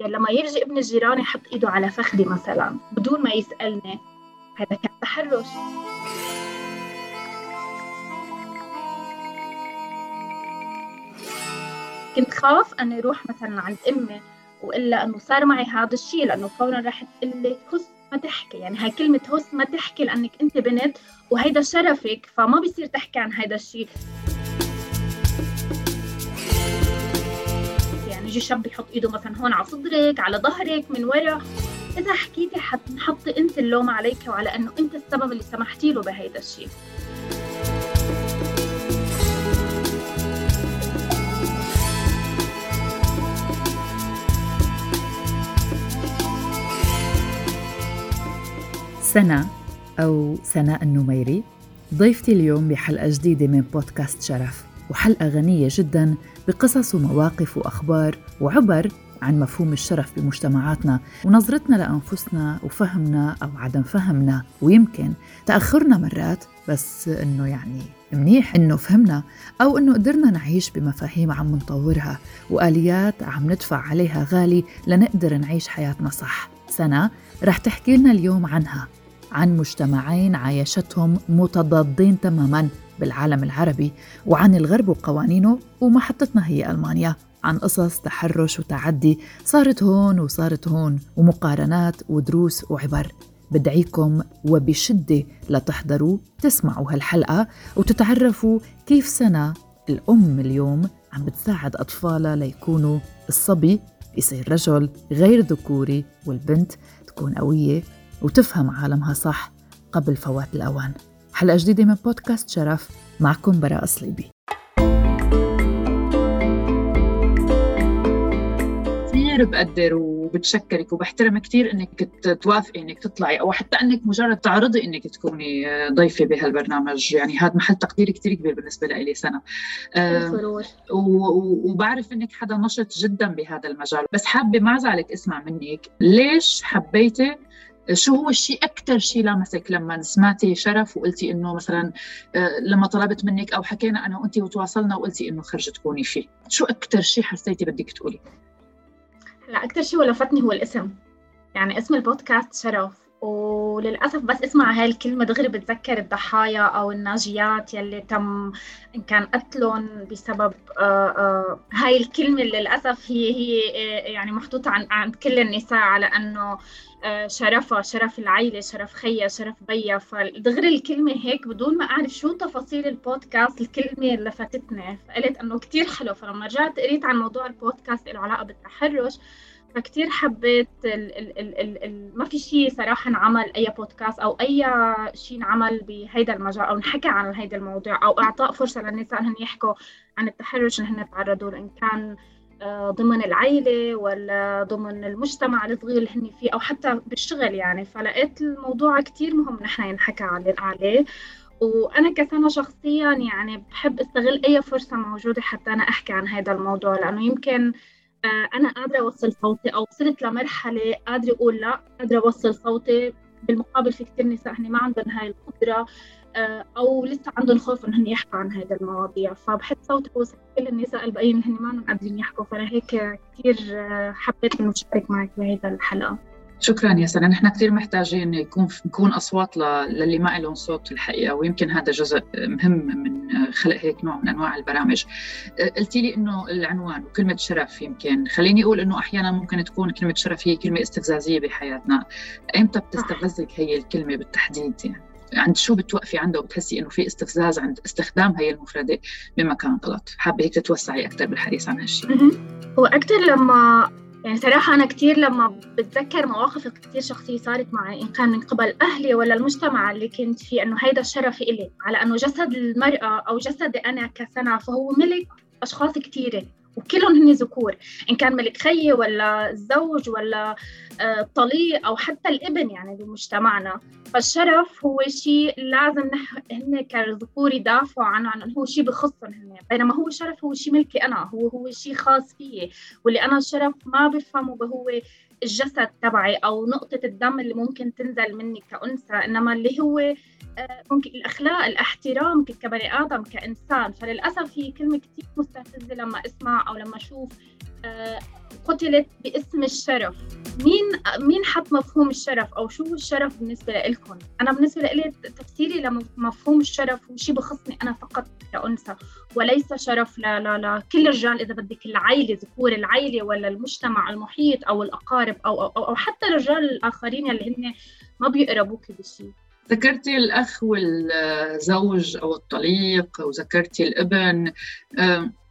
يعني لما يجي ابن الجيران يحط إيده على فخدي مثلا بدون ما يسألني هذا كان تحرش. كنت خاف انه يروح مثلا عند أمي وإلا أنه صار معي هذا الشيء لأنه فورا راح تقول لي هس ما تحكي. يعني هاي كلمة هس ما تحكي لأنك أنت بنت وهيدا شرفك فما بيصير تحكي عن هيدا الشيء يعني يجي شاب يحط إيده مثلا هون على صدرك على ظهرك من ورا. إذا حكيتي حتحطي أنت اللوم عليك وعلى إنه أنت السبب اللي سمحتي له بهيدا الشيء. سنة أو سناء النميري ضيفتي اليوم بحلقة جديدة من بودكاست شرف. وحلقة غنية جدا بقصص ومواقف وأخبار وعبر عن مفهوم الشرف بمجتمعاتنا ونظرتنا لأنفسنا وفهمنا أو عدم فهمنا. ويمكن تأخرنا مرات بس إنه يعني منيح إنه فهمنا أو إنه قدرنا نعيش بمفاهيم عم نطورها وآليات عم ندفع عليها غالي لنقدر نعيش حياتنا صح. سنة رح تحكي لنا اليوم عنها عن مجتمعين عايشتهم متضادين تماما. بالعالم العربي وعن الغرب وقوانينه ومحطتنا هي ألمانيا عن قصص تحرش وتعدي صارت هون وصارت هون ومقارنات ودروس وعبر. بدعيكم وبشدة لتحضروا تسمعوا هالحلقة وتتعرفوا كيف سنة الأم اليوم عم بتساعد أطفالها ليكونوا الصبي يصير رجل غير ذكوري والبنت تكون قوية وتفهم عالمها صح قبل فوات الأوان. حلقة جديدة من بودكاست شرف معكم براء صليبي كثير بقدر وبتشكرك وبحترم كثير إنك توافقي إنك تطلعي أو حتى إنك مجرد تعرضي إنك تكوني ضيفة بهالبرنامج. يعني هذا محل تقدير كثير كبير بالنسبة لي سنة. أه وبعرف إنك حدا نشط جدا بهذا المجال. بس حابة مع ذلك اسمع منك. ليش حبيتي شو هو الشيء أكثر شيء لمسك لما سمعتي شرف وقلتي إنه مثلا آه، لما طلبت منك أو حكينا أنا وانت وتواصلنا وقلتي إنه خرجت تكوني فيه شو أكثر شيء حسيتي بدك تقولي؟ لا أكثر شيء ولفتني هو الاسم. يعني اسم البودكاست شرف. وللأسف بس اسمع هاي الكلمة دغري بتذكر الضحايا أو الناجيات يلي تم إن كان قتلهم بسبب آه، آه، هاي الكلمة. اللي للأسف هي هي يعني محطوطة عن عند كل النساء على أنه آه، شرفها شرف العيلة شرف خيا شرف بيا. فدغري الكلمة هيك بدون ما أعرف شو تفاصيل البودكاست الكلمة لفتتني. فقلت أنه كتير حلو. فلما رجعت قريت عن موضوع البودكاست له علاقة بالتحرش. فكتير حبيت ال ال ال ال ال ما في شيء صراحة انعمل أي بودكاست أو أي شيء انعمل بهيدا المجال أو نحكى عن هيدا الموضوع أو إعطاء فرصة للنساء أنهم يحكوا عن التحرش اللي هن تعرضوا إن كان آه، ضمن العيلة ولا ضمن المجتمع الصغير اللي هن فيه أو حتى بالشغل يعني. فلقيت الموضوع كتير مهم نحن ينحكى عليه. وأنا كسنة شخصيا يعني بحب أستغل أي فرصة موجودة حتى أنا أحكي عن هذا الموضوع لأنه يمكن أنا قادرة أوصل صوتي أو وصلت لمرحلة قادرة أقول لا قادرة أوصل صوتي. بالمقابل في كثير نساء هن ما عندهم هاي القدرة آه، أو لسه عندهم خوف إنهم يحكوا عن هذه المواضيع. فبحس صوتي يوصل كل النساء الباقيين اللي ما قادرين يحكوا. فأنا هيك كثير آه، حبيت إنه اشارك معك بهذا الحلقة. شكرا يا سنة نحن كثير محتاجين يكون نكون أصوات للي ما لهم صوت الحقيقة ويمكن هذا جزء مهم من خلق هيك نوع من أنواع البرامج. قلتي لي أنه العنوان وكلمة شرف يمكن. خليني أقول أنه أحيانا ممكن تكون كلمة شرف هي كلمة استفزازية بحياتنا. إمتى بتستفزك هي الكلمة بالتحديد يعني؟ عند شو بتوقفي عنده وبتحسي إنه في استفزاز عند استخدام هي المفردة بمكان غلط؟ حابة هيك تتوسعي أكثر بالحديث عن هالشيء هو أكثر لما يعني صراحة أنا كثير لما بتذكر مواقف كثير شخصية صارت معي إن كان من قبل أهلي ولا المجتمع اللي كنت فيه إنه هيدا الشرف إلي. على إنه جسد المرأة أو جسدي أنا كسنة فهو ملك أشخاص كثيرة وكلهم هن ذكور إن كان ملك خيي ولا الزوج ولا الطليق آه، أو حتى الإبن يعني بمجتمعنا. فالشرف هو شيء لازم هن كذكور يدافعوا عنه عن هو شيء بخصهم هن. بينما هو الشرف هو شيء ملكي أنا هو هو شيء خاص فيي. واللي أنا الشرف ما بفهمه هو الجسد تبعي أو نقطة الدم اللي ممكن تنزل مني كأنثى إنما اللي هو آه، ممكن الأخلاق الاحترام كبني آدم كإنسان. فللأسف هي كلمة كثير مستفزة لما أسمع أو لما أشوف قتلت باسم الشرف. مين مين حط مفهوم الشرف أو شو الشرف بالنسبة لكم أنا بالنسبة لي تفسيري لمفهوم الشرف هو شيء بخصني أنا فقط كأنثى وليس شرف لا لا لا كل الرجال إذا بدك العائله ذكور العائله ولا المجتمع المحيط أو الأقارب أو أو, أو حتى الرجال الآخرين اللي هن ما بيقربوك بشيء ذكرتي الأخ والزوج أو الطليق وذكرتي الابن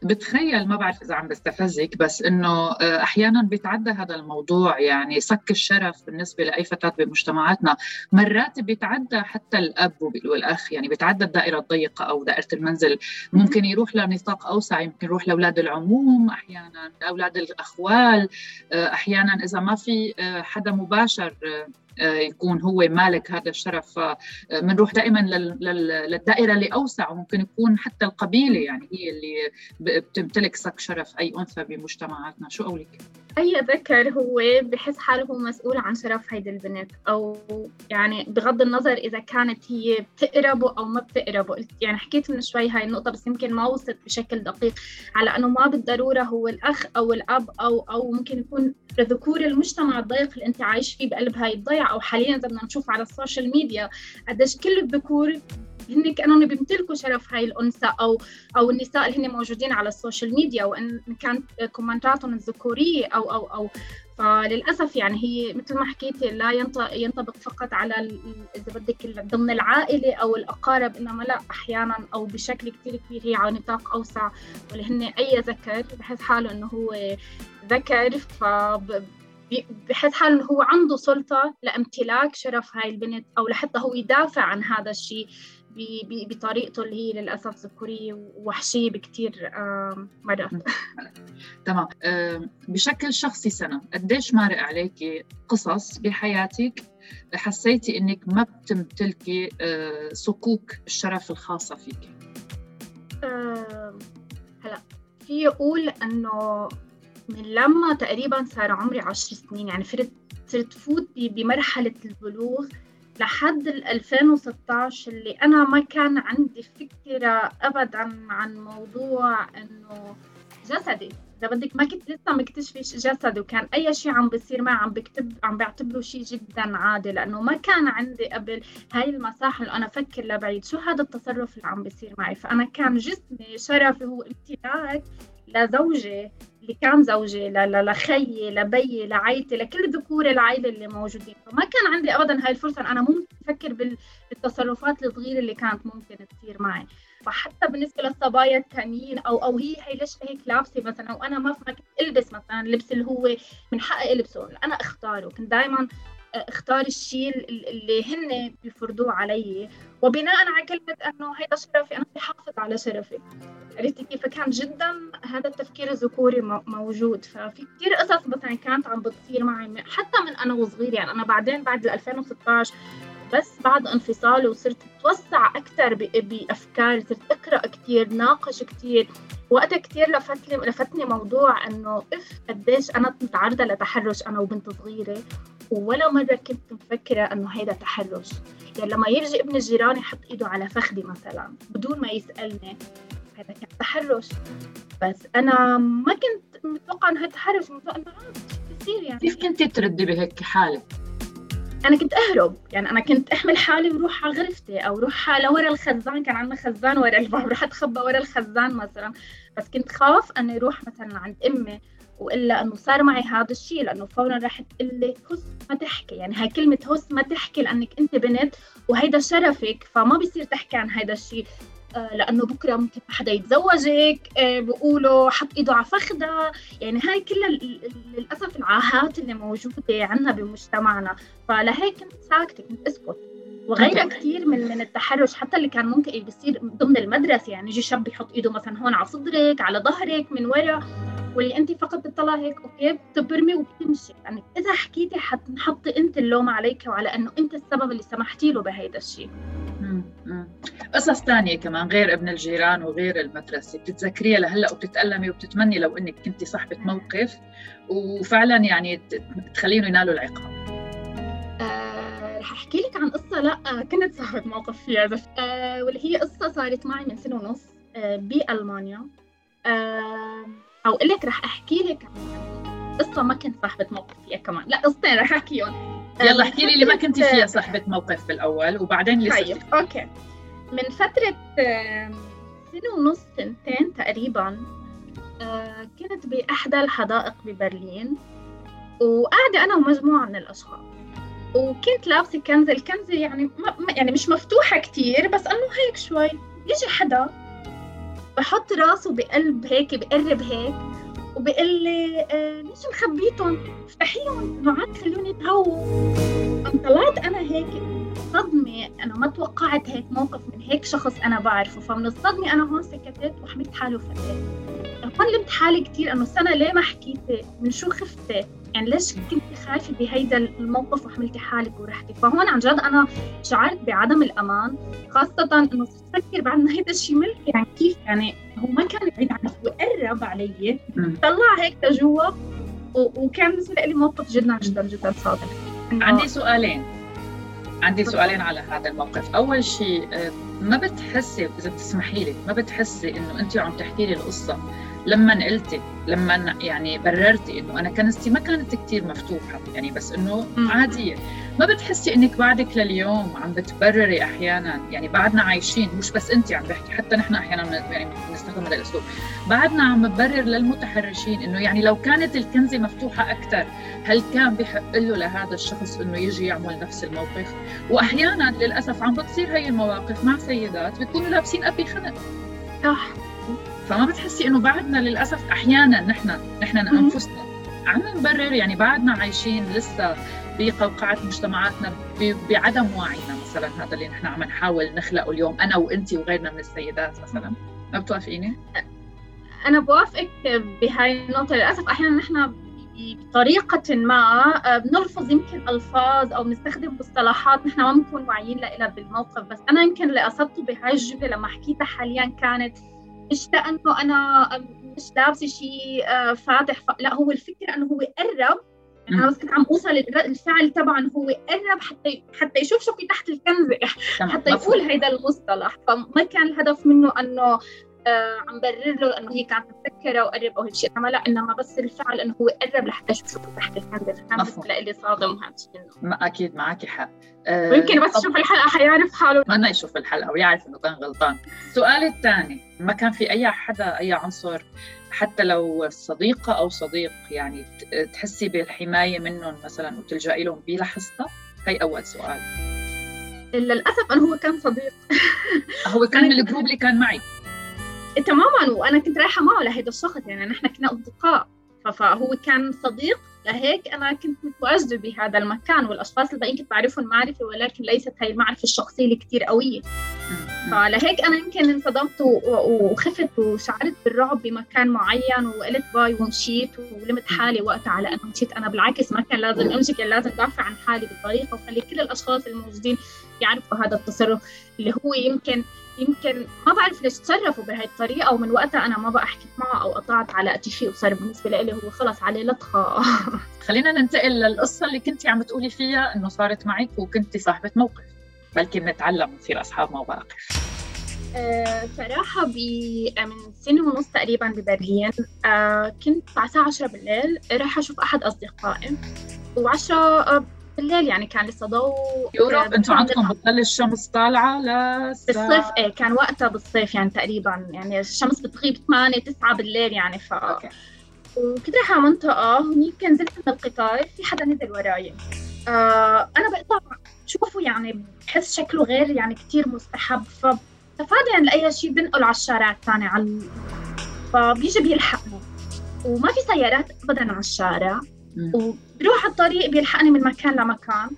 بتخيل ما بعرف إذا عم بستفزك بس إنه آه، أحيانا بيتعدى هذا الموضوع يعني صك الشرف بالنسبة لأي فتاة بمجتمعاتنا. مرات بيتعدى حتى الأب والأخ يعني بيتعدى الدائرة الضيقة أو دائرة المنزل. ممكن يروح لنطاق أوسع يمكن يروح لأولاد العموم أحيانا أولاد الأخوال. آه، أحيانا إذا ما في آه، حدا مباشر يكون هو مالك هذا الشرف. فبنروح دائما للدائرة اللي أوسع وممكن يكون حتى القبيلة يعني هي اللي بتمتلك صك شرف أي أنثى بمجتمعاتنا. شو قولك؟ أي ذكر هو بحس حاله هو مسؤول عن شرف هيدي البنت أو يعني بغض النظر إذا كانت هي بتقربه أو ما بتقربه. يعني حكيت من شوي هاي النقطة بس يمكن ما وصلت بشكل دقيق على أنه ما بالضرورة هو الأخ أو الأب أو أو ممكن يكون ذكور المجتمع الضيق اللي أنت عايش فيه بقلب هاي أو حاليا إذا بدنا نشوف على ال social media قديش كل الذكور هن كانوا بيمتلكوا شرف هاي الأنثى أو أو النساء اللي هن موجودين على ال social media وإن كانت كومنتاتهم الذكورية أو أو أو. فللأسف يعني هي مثل ما حكيتي لا ينطبق فقط على إذا بدك ضمن العائلة أو الأقارب إنما لا أحيانا أو بشكل كثير كبير هي على نطاق أوسع واللي هن أي ذكر بحس حاله إنه هو ذكر ف بحس حاله هو عنده سلطة لامتلاك شرف هاي البنت أو لحتى هو يدافع عن هذا الشيء بطريقته اللي هي للأسف ذكوريه ووحشية بكثير مرات. تمام. بشكل شخصي سنة قديش مارق عليكي قصص بحياتك؟ حسيتي إنك ما بتمتلكي آه، صكوك الشرف الخاصة فيك؟ هلا في أقول إنه من لما تقريبا صار عمري عشر سنين يعني صرت صرت فوت بمرحلة البلوغ لحد 2016 اللي أنا ما كان عندي فكرة أبدا عن موضوع إنه جسدي. إذا بدك ما كنت لسه مكتشفة جسدي وكان أي شيء عم بيصير معي عم بكتب عم بعتبره شيء جدا عادي لأنه ما كان عندي قبل هاي المساحة اللي أنا أفكر لبعيد شو هذا التصرف اللي عم بيصير معي. فأنا كان جسمي شرفي هو امتلاك لزوجي. كان زوجي لخيي لبيي لعائلتي لكل ذكور العائلة اللي موجودين. فما كان عندي ابدا هاي الفرصة. أنا ممكن أفكر بالتصرفات الصغيرة اللي كانت ممكن تصير معي. فحتى بالنسبة للصبايا الثانيين أو أو هي هي ليش هيك لابسة مثلا؟ وأنا ما كنت ألبس مثلا اللبس اللي هو من حقي ألبسه. أنا أختاره. كنت دائما اختار الشيء اللي هن بيفرضوه علي. وبناء على كلمة إنه هيدا شرفي أنا بحافظ على شرفي عرفتي كيف؟ كان جدا هذا التفكير الذكوري موجود. ففي كثير قصص مثلا كانت عم بتصير معي حتى من أنا وصغير يعني أنا بعدين بعد 2016 بس بعد انفصالي وصرت أتوسع أكثر بأفكاري صرت أقرأ كثير ناقش كثير وقتها كثير لفتني لفتني موضوع إنه إف قديش أنا متعرضة لتحرش أنا وبنت صغيرة ولا مرة كنت مفكرة إنه هيدا تحرش. يعني لما يجي ابن الجيران يحط إيده على فخدي مثلا بدون ما يسألني هذا كان تحرش. بس أنا ما كنت متوقعة إنه هذا تحرش متوقعة إنه بصير يعني. كيف كنتي تردي بهيك حالة؟ أنا كنت أهرب. يعني أنا كنت أحمل حالي وروح على غرفتي أو روح لورا الخزان. كان عندنا خزان ورا الباب. رح أتخبى ورا الخزان مثلا. بس كنت خاف إني أروح مثلا عند أمي وإلا إنه صار معي هذا الشيء. لأنه فورا رح تقول لي هس ما تحكي. يعني هاي كلمة هس ما تحكي لأنك أنت بنت وهيدا شرفك. فما بيصير تحكي عن هذا الشيء. لأنه بكرة ممكن حدا يتزوجك آه، بقولوا حط إيده على فخدة. يعني هاي كلها للأسف العاهات اللي موجودة عندنا بمجتمعنا. فلهيك كنت ساكتة كنت اسكت. وغيرها كثير من من التحرش حتى اللي كان ممكن بيصير ضمن المدرسة يعني يجي شاب يحط إيده مثلا هون على صدرك على ظهرك من ورا واللي انت فقط بتطلع هيك أوكي بتبرمي وبتمشي. يعني إذا حكيتي حتنحطي انت اللوم عليك وعلى إنه انت السبب اللي سمحتي له بهيدا الشيء. قصص ثانية كمان غير ابن الجيران وغير المدرسة بتتذكريها لهلأ وبتتألمي وبتتمني لو إنك كنتي صاحبة موقف وفعلا يعني تخلينه ينالوا العقاب. آه، رح احكي لك عن قصة لا كنت صاحبه موقف فيها بس آه واللي هي قصة صارت معي من سنة ونص آه بألمانيا. آه أو قلت رح أحكي لك قصة ما كنت صاحبة موقف فيها كمان. لا قصتين رح أحكيهم. يلا احكي لي اللي ما كنتي فيها صاحبة موقف بالاول وبعدين اللي طيب أوكي. من فترة سنة ونص سنتين تقريبا آه، كنت بأحدى الحدائق ببرلين وقاعدة أنا ومجموعة من الأشخاص. وكنت لابسة كنزة الكنزة يعني ما يعني مش مفتوحة كتير بس إنه هيك شوي. يجي حدا بحط راسه بقلب هيك بقرب هيك وبقول لي آه ليش مخبيتهم؟ افتحيهم. معك خلوني تهووا طلعت أنا هيك صدمة. أنا ما توقعت هيك موقف من هيك شخص أنا بعرفه. فمن الصدمة أنا هون سكتت وحملت حالي وفتت هون لمت حالي كثير إنه السنة ليه ما حكيتي؟ من شو خفتي؟ يعني ليش كنت خايفة بهيدا الموقف وحملتي حالك ورحتي؟ فهون عن جد أنا شعرت بعدم الأمان خاصة إنه صرت أفكر بعد إنه هيدا الشيء ملكي يعني كيف يعني هو ما كان بعيد عني هو قرب علي طلع هيك لجوا وكان بالنسبة لي موقف جدا جدا جدا صادم عندي سؤالين. عندي سؤالين على هذا الموقف. أول شيء آه، ما بتحسي إذا بتسمحي لي ما بتحسي إنه انت عم تحكي لي القصة؟ لما قلتي لما يعني بررتي إنه أنا كنستي ما كانت كثير مفتوحة يعني بس إنه عادية. ما بتحسي إنك بعدك لليوم عم بتبرري أحيانا؟ يعني بعدنا عايشين مش بس انت عم بحكي حتى نحن أحيانا يعني بنستخدم هذا الأسلوب. بعدنا عم نبرر للمتحرشين إنه يعني لو كانت الكنزة مفتوحة أكثر هل كان بحق له لهذا الشخص إنه يجي يعمل نفس الموقف؟ واحيانا للأسف عم بتصير هي المواقف مع سيدات بيكونوا لابسين أبي خنق. صح. فما بتحسي إنه بعدنا للأسف أحيانا نحن نحن أنفسنا عم نبرر يعني بعدنا عايشين لسه بقوقعة مجتمعاتنا بعدم وعينا مثلا هذا اللي نحن عم نحاول نخلقه اليوم أنا وانت وغيرنا من السيدات مثلا. ما بتوافقيني؟ أنا بوافقك بهاي النقطة. للأسف أحيانا نحن بطريقة ما آه، بنلفظ يمكن ألفاظ أو بنستخدم مصطلحات نحن ما بنكون واعيين لها بالموقف. بس أنا يمكن اللي قصدته بهاي الجملة لما حكيتها حاليا كانت مش لأنه أنا مش لابسة شيء آه، فاتح ف... لا هو الفكرة إنه هو قرب. يعني أنا بس كنت عم أوصل الفعل تبعا هو قرب حتى حتى يشوف شو في تحت الكنزه حتى يقول هيدا المصطلح. فما كان الهدف منه إنه عم برر له لأنه هي كانت مفكره وقرب أو هالشيء انما لا انما بس الفعل إنه هو قرب لحتى يشوف شو تحت الكنزه كان بالنسبة لي صادم هذا الشيء أكيد معك حق آه ويمكن بس يشوف الحلقة حيعرف حاله. ما يشوف الحلقة ويعرف إنه كان غلطان. السؤال الثاني ما كان في أي حدا أي عنصر حتى لو صديقة أو صديق يعني تحسي بالحماية منهم مثلا وتلجئي لهم بلحظتها هي أول سؤال. للأسف أنه هو كان صديق. هو كان من ال group اللي كان معي. تماما وأنا كنت رايحة معه لهيدا الشخص يعني نحن كنا أصدقاء. فهو كان صديق لهيك أنا كنت متواجدة بهذا المكان والأشخاص الباقيين كنت بعرفهم معرفة ولكن ليست هاي المعرفة الشخصية اللي كتير قوية. فلهيك أنا يمكن انصدمت وخفت وشعرت بالرعب بمكان معين وقلت bye ومشيت ولمت حالي وقتها على أنه مشيت. أنا بالعكس ما كان لازم أمشي كان لازم دافع عن حالي بطريقة وخلي كل الأشخاص الموجودين يعرفوا هذا التصرف اللي هو يمكن يمكن ما بعرف ليش تصرفوا بهي الطريقة ومن وقتها أنا ما بقى حكيت معه أو قطعت علاقتي فيه وصار بالنسبة لي هو خلص عليه لطخه خلينا ننتقل للقصة اللي كنتي عم تقولي فيها إنه صارت معك وكنتي صاحبة موقف بلكي بنتعلم ونصير أصحاب مواقف أه صراحة من سنة ونص تقريبا ببرلين أه كنت على الساعة 10 بالليل رايحة أشوف أحد أصدقائي و10 بالليل يعني كان لسه ضوء يوروب أنتم عندكم بتضل الشمس طالعة؟ ل بالصيف إيه كان وقتها بالصيف يعني تقريبا يعني الشمس بتغيب 8 9 بالليل يعني ف أوكي. وكنت رايحة على منطقة هنيك نزلت من القطار في حدا نزل وراي. آه أنا بقطع شوفه يعني بحس شكله غير يعني كثير مستحب فتفاديا يعني لأي شيء بنقل على الشارع الثاني على فبيجي بيلحقني. وما في سيارات أبدا على الشارع. وبروح الطريق بيلحقني من مكان لمكان.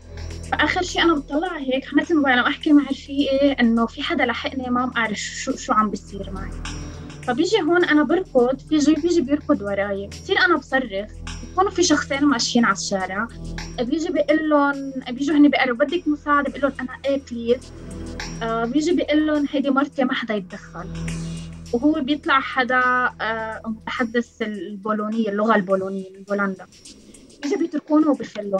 فآخر شيء أنا بطلع هيك حملت الموبايل واحكي مع رفيقي إنه في حدا لحقني ما بعرف شو شو عم بيصير معي. فبيجي هون أنا بركض بيجي بيجي بيركض وراي. بصير أنا بصرخ بكونوا في شخصين ماشيين على الشارع. بيجي بيقول لهم بيجوا هني بيقولوا بدك مساعدة؟ بقول لهم أنا إيه بليز آه بيجي بيقول لهم هيدي مرتي ما حدا يتدخل. وهو بيطلع حدا آه متحدث البولونية اللغة البولونية من بولندا. بيجي بيتركونه وبفلوا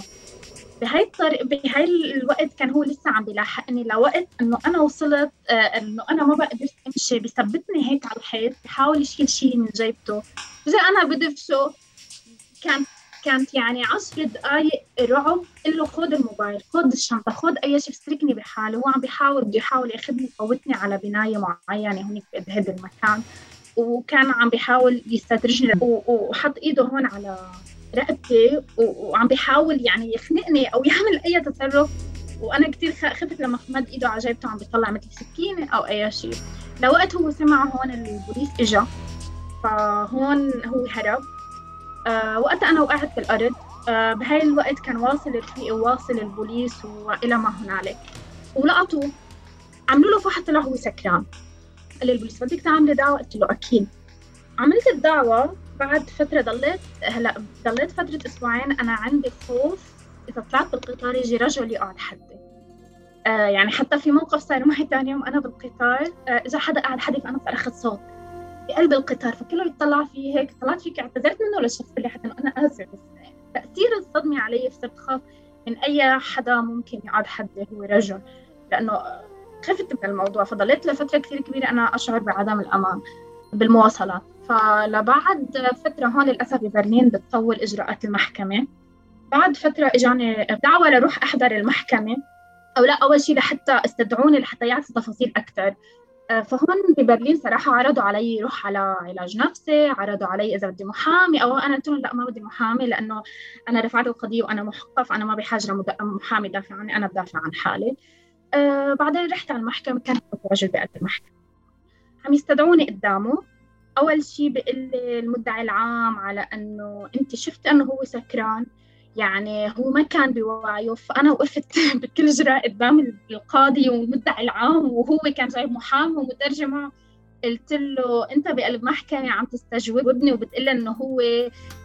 بهاي الطريق بهاي الوقت كان هو لسه عم بيلاحقني لوقت إنه أنا وصلت آه إنه أنا ما بقدر أمشي. بثبتني هيك على الحيط بحاول يشيل شيء من جيبته. إذا أنا بدفشه كان كانت يعني عشر دقائق رعب. قل له خذ الموبايل خذ الشنطة خذ أي شيء اتركني بحالي هو عم بيحاول بده يحاول ياخذني يفوتني على بناية معينة هونيك بهذا المكان. وكان عم بيحاول يستدرجني وحط إيده هون على رقبتي وعم بيحاول يعني يخنقني أو يعمل أي تصرف وأنا كثير خفت لما مد إيده على جيبته عم بيطلع مثل سكينة أو أي شيء لوقت هو سمع هون البوليس إجا. فهون هو هرب. آه وقتها أنا وقعت بالأرض آه بهاي الوقت كان واصل الرفيق وواصل البوليس وإلى ما هنالك. ولقطوه. عملوا له فحص طلع هو سكران. قال لي البوليس بدك تعملي دعوة؟ قلت له أكيد. عملت الدعوة. بعد فترة ضليت هلا ضليت فترة أسبوعين أنا عندي خوف إذا طلعت بالقطار يجي رجل يقعد حدي. آه يعني حتى في موقف صار معي ثاني يوم أنا بالقطار آه حدا قاعد حدي فأنا صرخت صوت بقلب القطار فكله يطلع في هيك طلعت فيك اعتذرت منه للشخص اللي حتى أنا آسف بس تأثير الصدمة علي صرت خاف من أي حدا ممكن يقعد حدي هو رجل لأنه خفت من الموضوع فضليت لفترة كثير كبيرة أنا أشعر بعدم الأمان بالمواصلات. فلبعد فترة هون للأسف ببرلين بتطول إجراءات المحكمة. بعد فترة إجاني دعوة لروح أحضر المحكمة أو لا أول شيء لحتى استدعوني لحتى يعطوا تفاصيل أكثر آه، فهون ببرلين صراحة عرضوا علي روح على علاج نفسي عرضوا علي إذا بدي محامي أو أنا قلت لهم لا ما بدي محامي لأنه أنا رفعت القضية وأنا محقق أنا ما بحاجة لمحامي يدافع عني أنا بدافع عن حالي. آه بعدين رحت على المحكمة كان متواجد بقلب المحكمة. عم يستدعوني قدامه. أول شيء بقول المدعي العام على أنه أنت شفت أنه هو سكران يعني هو ما كان بوعيه فأنا وقفت بكل جراء قدام القاضي والمدعي العام وهو كان جايب محامي ومترجمة قلت له أنت بقلب محكمة عم تستجوبني وبتقول إنه هو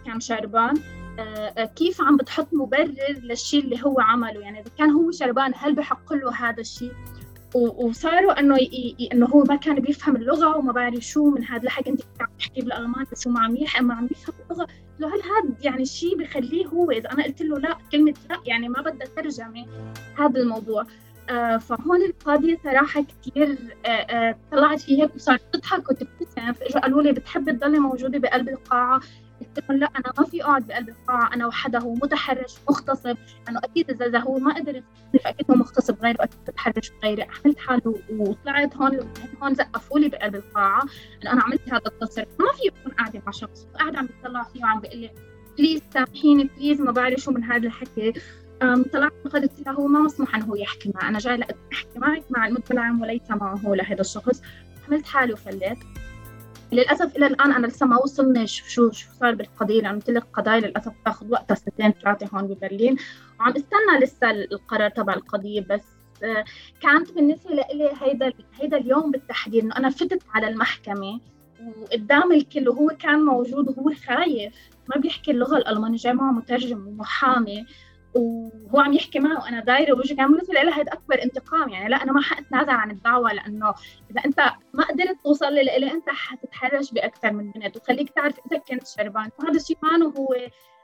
كان شربان. آه، كيف عم بتحط مبرر للشيء اللي هو عمله؟ يعني إذا كان هو شربان هل بحق له هذا الشيء وصاروا إنه إنه هو ما كان بيفهم اللغة وما بعرف شو من هذا لحق أنت عم تحكي بالألمان بس هو ما عم يفهم ما عم يفهم اللغة. له هل هذا يعني الشيء بخليه هو إذا أنا قلت له لا كلمة لا يعني ما بدها ترجمه هذا الموضوع. آه فهون القاضية صراحة كثير آه آه طلعت في هيك وصارت تضحك وتبتسم. فإجوا قالوا لي بتحبي تضلي موجودة بقلب القاعة. قلت لهم لا أنا ما في اقعد بقلب القاعة أنا وحدا هو متحرش مغتصب. لأنه أكيد اذا إذا هو ما قدر فاكيد هو مغتصب غيره أكيد متحرش غيري. عملت حالي وطلعت هون هون زقفوا لي بقلب القاعة. انه أنا عملت هذا التصرف. ما في اكون قاعدة مع شخص قاعد عم بيطلع فيه وعم بيقول لي please سامحيني please ما بعرف شو من هذا الحكي. طلعت قلت له هو ما مسموح إنه هو يحكي معي. أنا جاي أحكي معك مع المدعي وليس معه لهذا الشخص. حملت حالي وفليت للأسف إلى الآن أنا لسه ما وصلنا شو شو صار بالقضية. لأنه قلت لك القضايا للأسف تاخذ وقتها سنتين ثلاثة هون ببرلين. وعم استنى لسه القرار تبع القضية. بس آه، كانت بالنسبة لي هيدا هيدا اليوم بالتحديد إنه أنا فتت على المحكمة. وقدام الكل وهو كان موجود وهو خايف. ما بيحكي اللغة. الالمانيه جاي معه مترجم ومحامي. وهو عم يحكي معه وأنا دايرة وجهي كان بالنسبة لي هذا أكبر انتقام يعني لا أنا ما حاتنازل عن الدعوة لأنه إذا أنت ما قدرت توصل لي لإلي أنت حتتحرش بأكثر من بنت. وخليك تعرف إذا كنت شربان. فهذا الشيء ما هو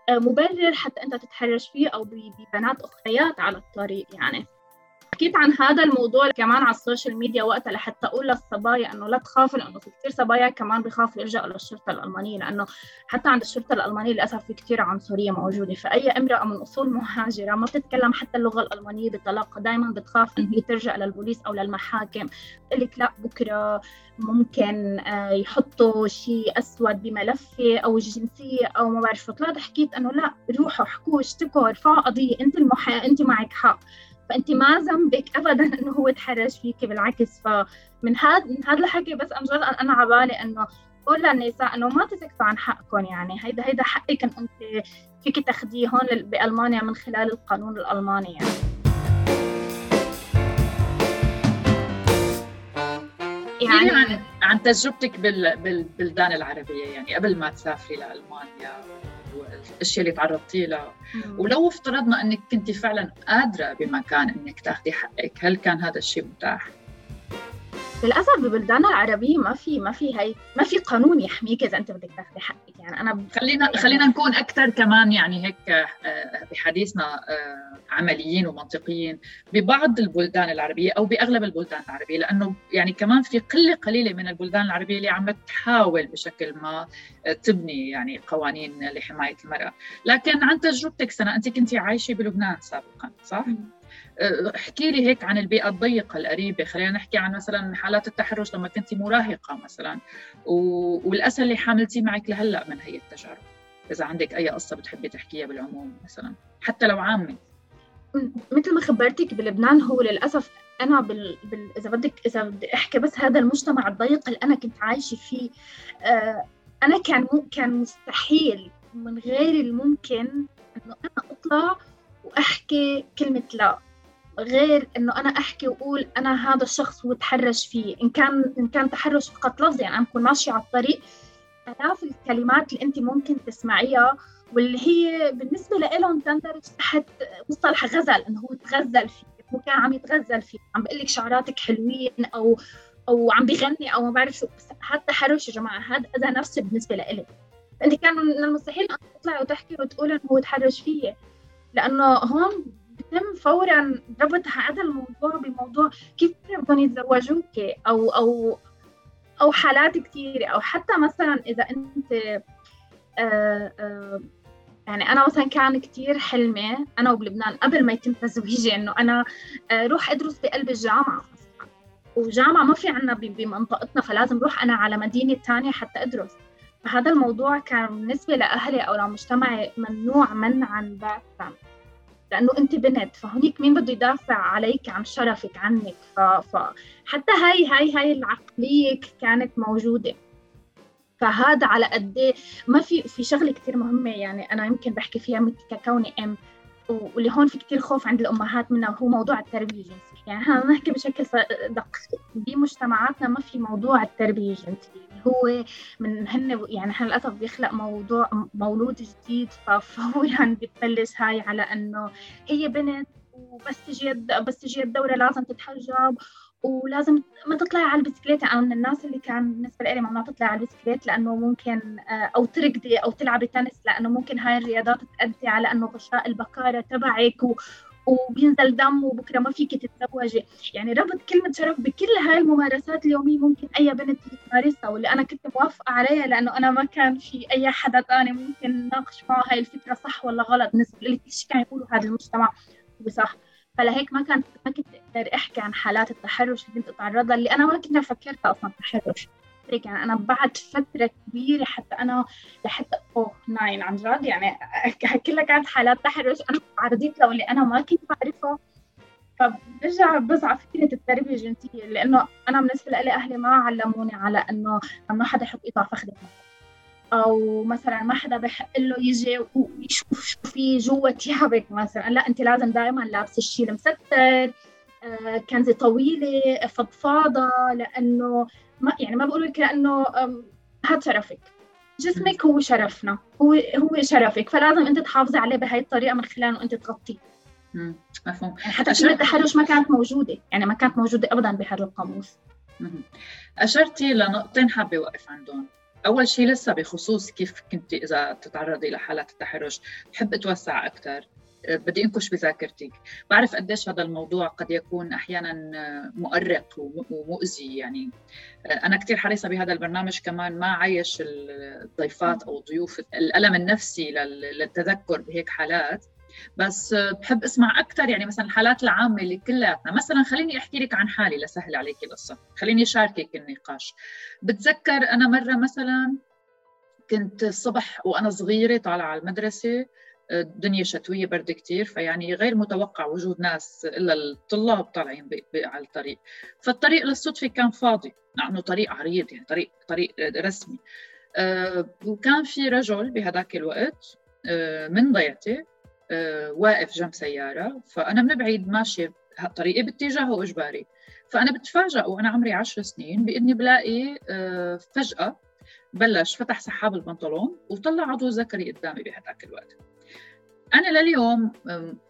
آه، مبرر حتى أنت تتحرش فيه أو ببنات أخريات على الطريق يعني. حكيت عن هذا الموضوع كمان على السوشيال ميديا وقتها لحتى أقول للصبايا إنه لا تخافوا لأنه في كثير صبايا كمان بخافوا يلجأوا للشرطة الألمانية لأنه حتى عند الشرطة الألمانية للأسف في كثير عنصرية موجودة. فأي أمرأة من أصول مهاجرة ما بتتكلم حتى اللغة الألمانية بطلاقة دائما بتخاف انه هي ترجع للبوليس أو للمحاكم. تقول لك لا بكرة ممكن آه، يحطوا شيء أسود بملفه أو الجنسيه أو ما بعرف شو. طلعت حكيت إنه لا روحوا احكوا اشتكوا ارفعوا قضية أنت المحا... أنت معك حق. فانت ما ذنبك ابدا إنه هو تحرش فيك بالعكس. فمن هذا من هذا الحكي بس امجد أنا على بالي إنه قول للنساء إنه ما تسكتوا عن حقكم يعني. هيدا هيدا حقك إن انت فيك تاخذيه هون بألمانيا من خلال القانون الألماني يعني. يعني عن عن تجربتك بالبلدان العربية يعني قبل ما تسافري لألمانيا. والاشياء اللي تعرضتي لها. ولو افترضنا إنك كنت فعلا قادرة بمكان إنك تاخذي حقك هل كان هذا الشيء متاح؟ للأسف ببلداننا العربية ما في ما في هي ما في قانون يحميك إذا أنت بدك تاخذي حقك. يعني أنا خلينا خلينا نكون أكثر كمان يعني هيك آه، بحديثنا آه، عمليين ومنطقيين ببعض البلدان العربية أو بأغلب البلدان العربية لأنه يعني كمان في قلة قليلة من البلدان العربية اللي عم تحاول بشكل ما آه، تبني يعني قوانين لحماية المرأة، لكن عن تجربتك سنة أنت كنت عايشة بلبنان سابقا صح؟ احكي لي هيك عن البيئة الضيقة القريبة. خلينا نحكي عن مثلا حالات التحرش لما كنت مراهقة مثلا. والأسى اللي حاملتيه معك لهلأ من هي التجارب؟ إذا عندك أي قصة بتحبي تحكيها بالعموم مثلا. حتى لو عامة. مثل ما خبرتك بلبنان هو للأسف أنا بال... بال... إذا بدك إذا بدي أحكي بس هذا المجتمع الضيق اللي أنا كنت عايشة فيه آه أنا كان م... كان مستحيل من غير الممكن إنه أنا أطلع وأحكي كلمة لا. غير إنه أنا أحكي وأقول أنا هذا الشخص هو تحرش فيه. إن كان إن كان تحرش فقط لفظي يعني أنا بكون ماشية على الطريق آلاف الكلمات اللي أنت ممكن تسمعيها واللي هي بالنسبة لهم تندرج تحت مصطلح غزل إنه هو تغزل فيه هو كان عم يتغزل فيه عم بقول لك شعراتك حلوين أو أو عم بيغني أو ما بعرف شو. بس هذا تحرش يا جماعة هذا أذى نفسي بالنسبة لإلي. أنت كان من المستحيل أن تطلعي وتحكي وتقول إنه هو تحرش فيي لأنه هون بتم فورا ربط هذا الموضوع بموضوع كيف بدهم يتزوجوك أو أو أو حالات كثيره أو حتى مثلا إذا أنت آآ آه، آه، يعني أنا مثلا كان كثير حلمي أنا وبلبنان قبل ما يتم تزويجي إنه أنا آه، روح أدرس بقلب الجامعة وجامعة ما في عنا بمنطقتنا فلازم روح أنا على مدينة ثانية حتى أدرس. فهذا الموضوع كان بالنسبة لأهلي أو لمجتمعي ممنوع منعا باتا لأنه أنت بنت فهونيك مين بده يدافع عليك عن شرفك عنك. فحتى هاي هاي هاي العقلية كانت موجودة. فهذا على قد إيه؟ ما في في شغلة كثير مهمة يعني أنا يمكن بحكي فيها ككوني أم واللي هون في كثير خوف عند الأمهات منها وهو موضوع التربيه الجنسيه يعني إحنا نحكي بشكل دقيق. بمجتمعاتنا ما في موضوع التربيه الجنسيه هو من هن يعني إحنا للأسف بيخلق موضوع مولود جديد ففورا يعني بتبلش هاي على إنه هي بنت وبس تجي بس تجي الدوره لازم تتحجب ولازم ما تطلعي على البسكليت. أنا من الناس اللي كان بالنسبة لي ممنوع تطلعي على البسكليت لأنه ممكن آه، أو تركضي أو تلعبي تنس لأنه ممكن هاي الرياضات تؤدي على إنه غشاء البكارة تبعك و... وبينزل دم وبكرة ما فيك تتزوجي يعني ربط كلمة شرف بكل هاي الممارسات اليومية. ممكن أي بنت تمارسها. واللي أنا كنت موافقة عليها لأنه أنا ما كان في أي حدا ثاني ممكن ناقش معه هاي الفكرة صح ولا غلط. بالنسبة لي كل شيء كان يقولوا هذا المجتمع وصح فلهيك ما كانت ما كنت أقدر أحكي عن حالات التحرش اللي كنت أتعرض لها اللي أنا ما كنت فكرتها أصلا تحرش. يعني أنا بعد فترة كبيرة حتى أنا لحتى أوه ناين عن جد يعني كلها كانت حالات تحرش. أنا تعرضت لها واللي أنا ما كنت بعرفها فبرجع بزعل فكرة التربية الجنسية لأنه أنا بالنسبة لي أهلي ما علموني على إنه ما حدا يحط على فخذك أو مثلا ما حدا بحق له يجي ويشوف شو في جوا ثيابك مثلا. لا أنت لازم دائما لابسة الشيء المستر آه، كنزة طويلة فضفاضة لأنه ما يعني ما بقول لك لأنه هذا شرفك. جسمك هو شرفنا. هو هو شرفك. فلازم أنت تحافظي عليه بهي الطريقة من خلال انه أنت تغطيه. مفهوم. يعني حتى كلمة التحرش ما كانت موجودة. يعني ما كانت موجودة ابدا بهذا القاموس. أشرتي لنقطتين حابة أوقف عندهم. أول شيء لسه بخصوص كيف كنت إذا تتعرضي لحالات التحرش بحب اتوسع أكثر بدي انكش بذاكرتك. بعرف قديش هذا الموضوع قد يكون أحيانا مؤرق ومؤذي يعني. أنا كثير حريصة بهذا البرنامج كمان ما عايش الضيفات أو الضيوف الألم النفسي للتذكر بهيك حالات. بس بحب أسمع أكثر يعني مثلا الحالات العامة اللي كلياتنا. مثلا خليني أحكي لك عن حالي لسهل عليك القصة خليني أشاركك النقاش. بتذكر أنا مرة مثلا كنت الصبح وأنا صغيرة طالعة على المدرسة الدنيا شتوية برد كثير فيعني غير متوقع وجود ناس إلا الطلاب طالعين على الطريق. فالطريق للصدفة كان فاضي لأنه طريق عريض يعني طريق طريق رسمي. أه وكان في رجل بهذاك الوقت أه من ضيعتي أه واقف جنب سيارة فأنا من بعيد ماشية طريقي باتجاهه اجباري فأنا بتفاجئ وأنا عمري عشر سنين بإني بلاقي آه، فجأة بلش فتح سحاب البنطلون وطلع عضو ذكري قدامي بهذاك الوقت. أنا لليوم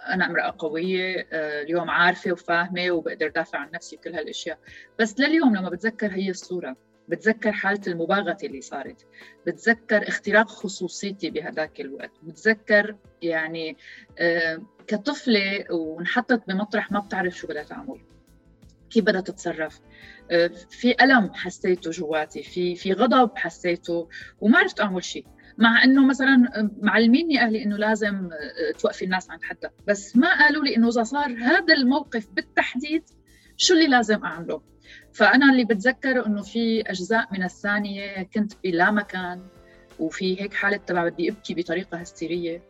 أنا امرأة قوية آه، اليوم عارفة وفاهمة وبقدر دافع عن نفسي وكل هالأشياء. بس لليوم لما بتذكر هي الصورة بتذكر حالة المباغتة اللي صارت بتذكر اختراق خصوصيتي بهذاك الوقت بتذكر يعني آه كطفلة وانحطت بمطرح ما بتعرف شو بدها تعمل كيف بدها تتصرف. آه في ألم حسيته جواتي في في غضب حسيته وما عرفت أعمل شيء مع إنه مثلا معلميني أهلي إنه لازم آه، توقفي الناس عند حدها بس ما قالوا لي إنه إذا صار هذا الموقف بالتحديد شو اللي لازم أعمله. فأنا اللي بتذكره إنه في أجزاء من الثانية كنت بلا مكان وفي هيك حالة تبع بدي أبكي بطريقة هستيرية.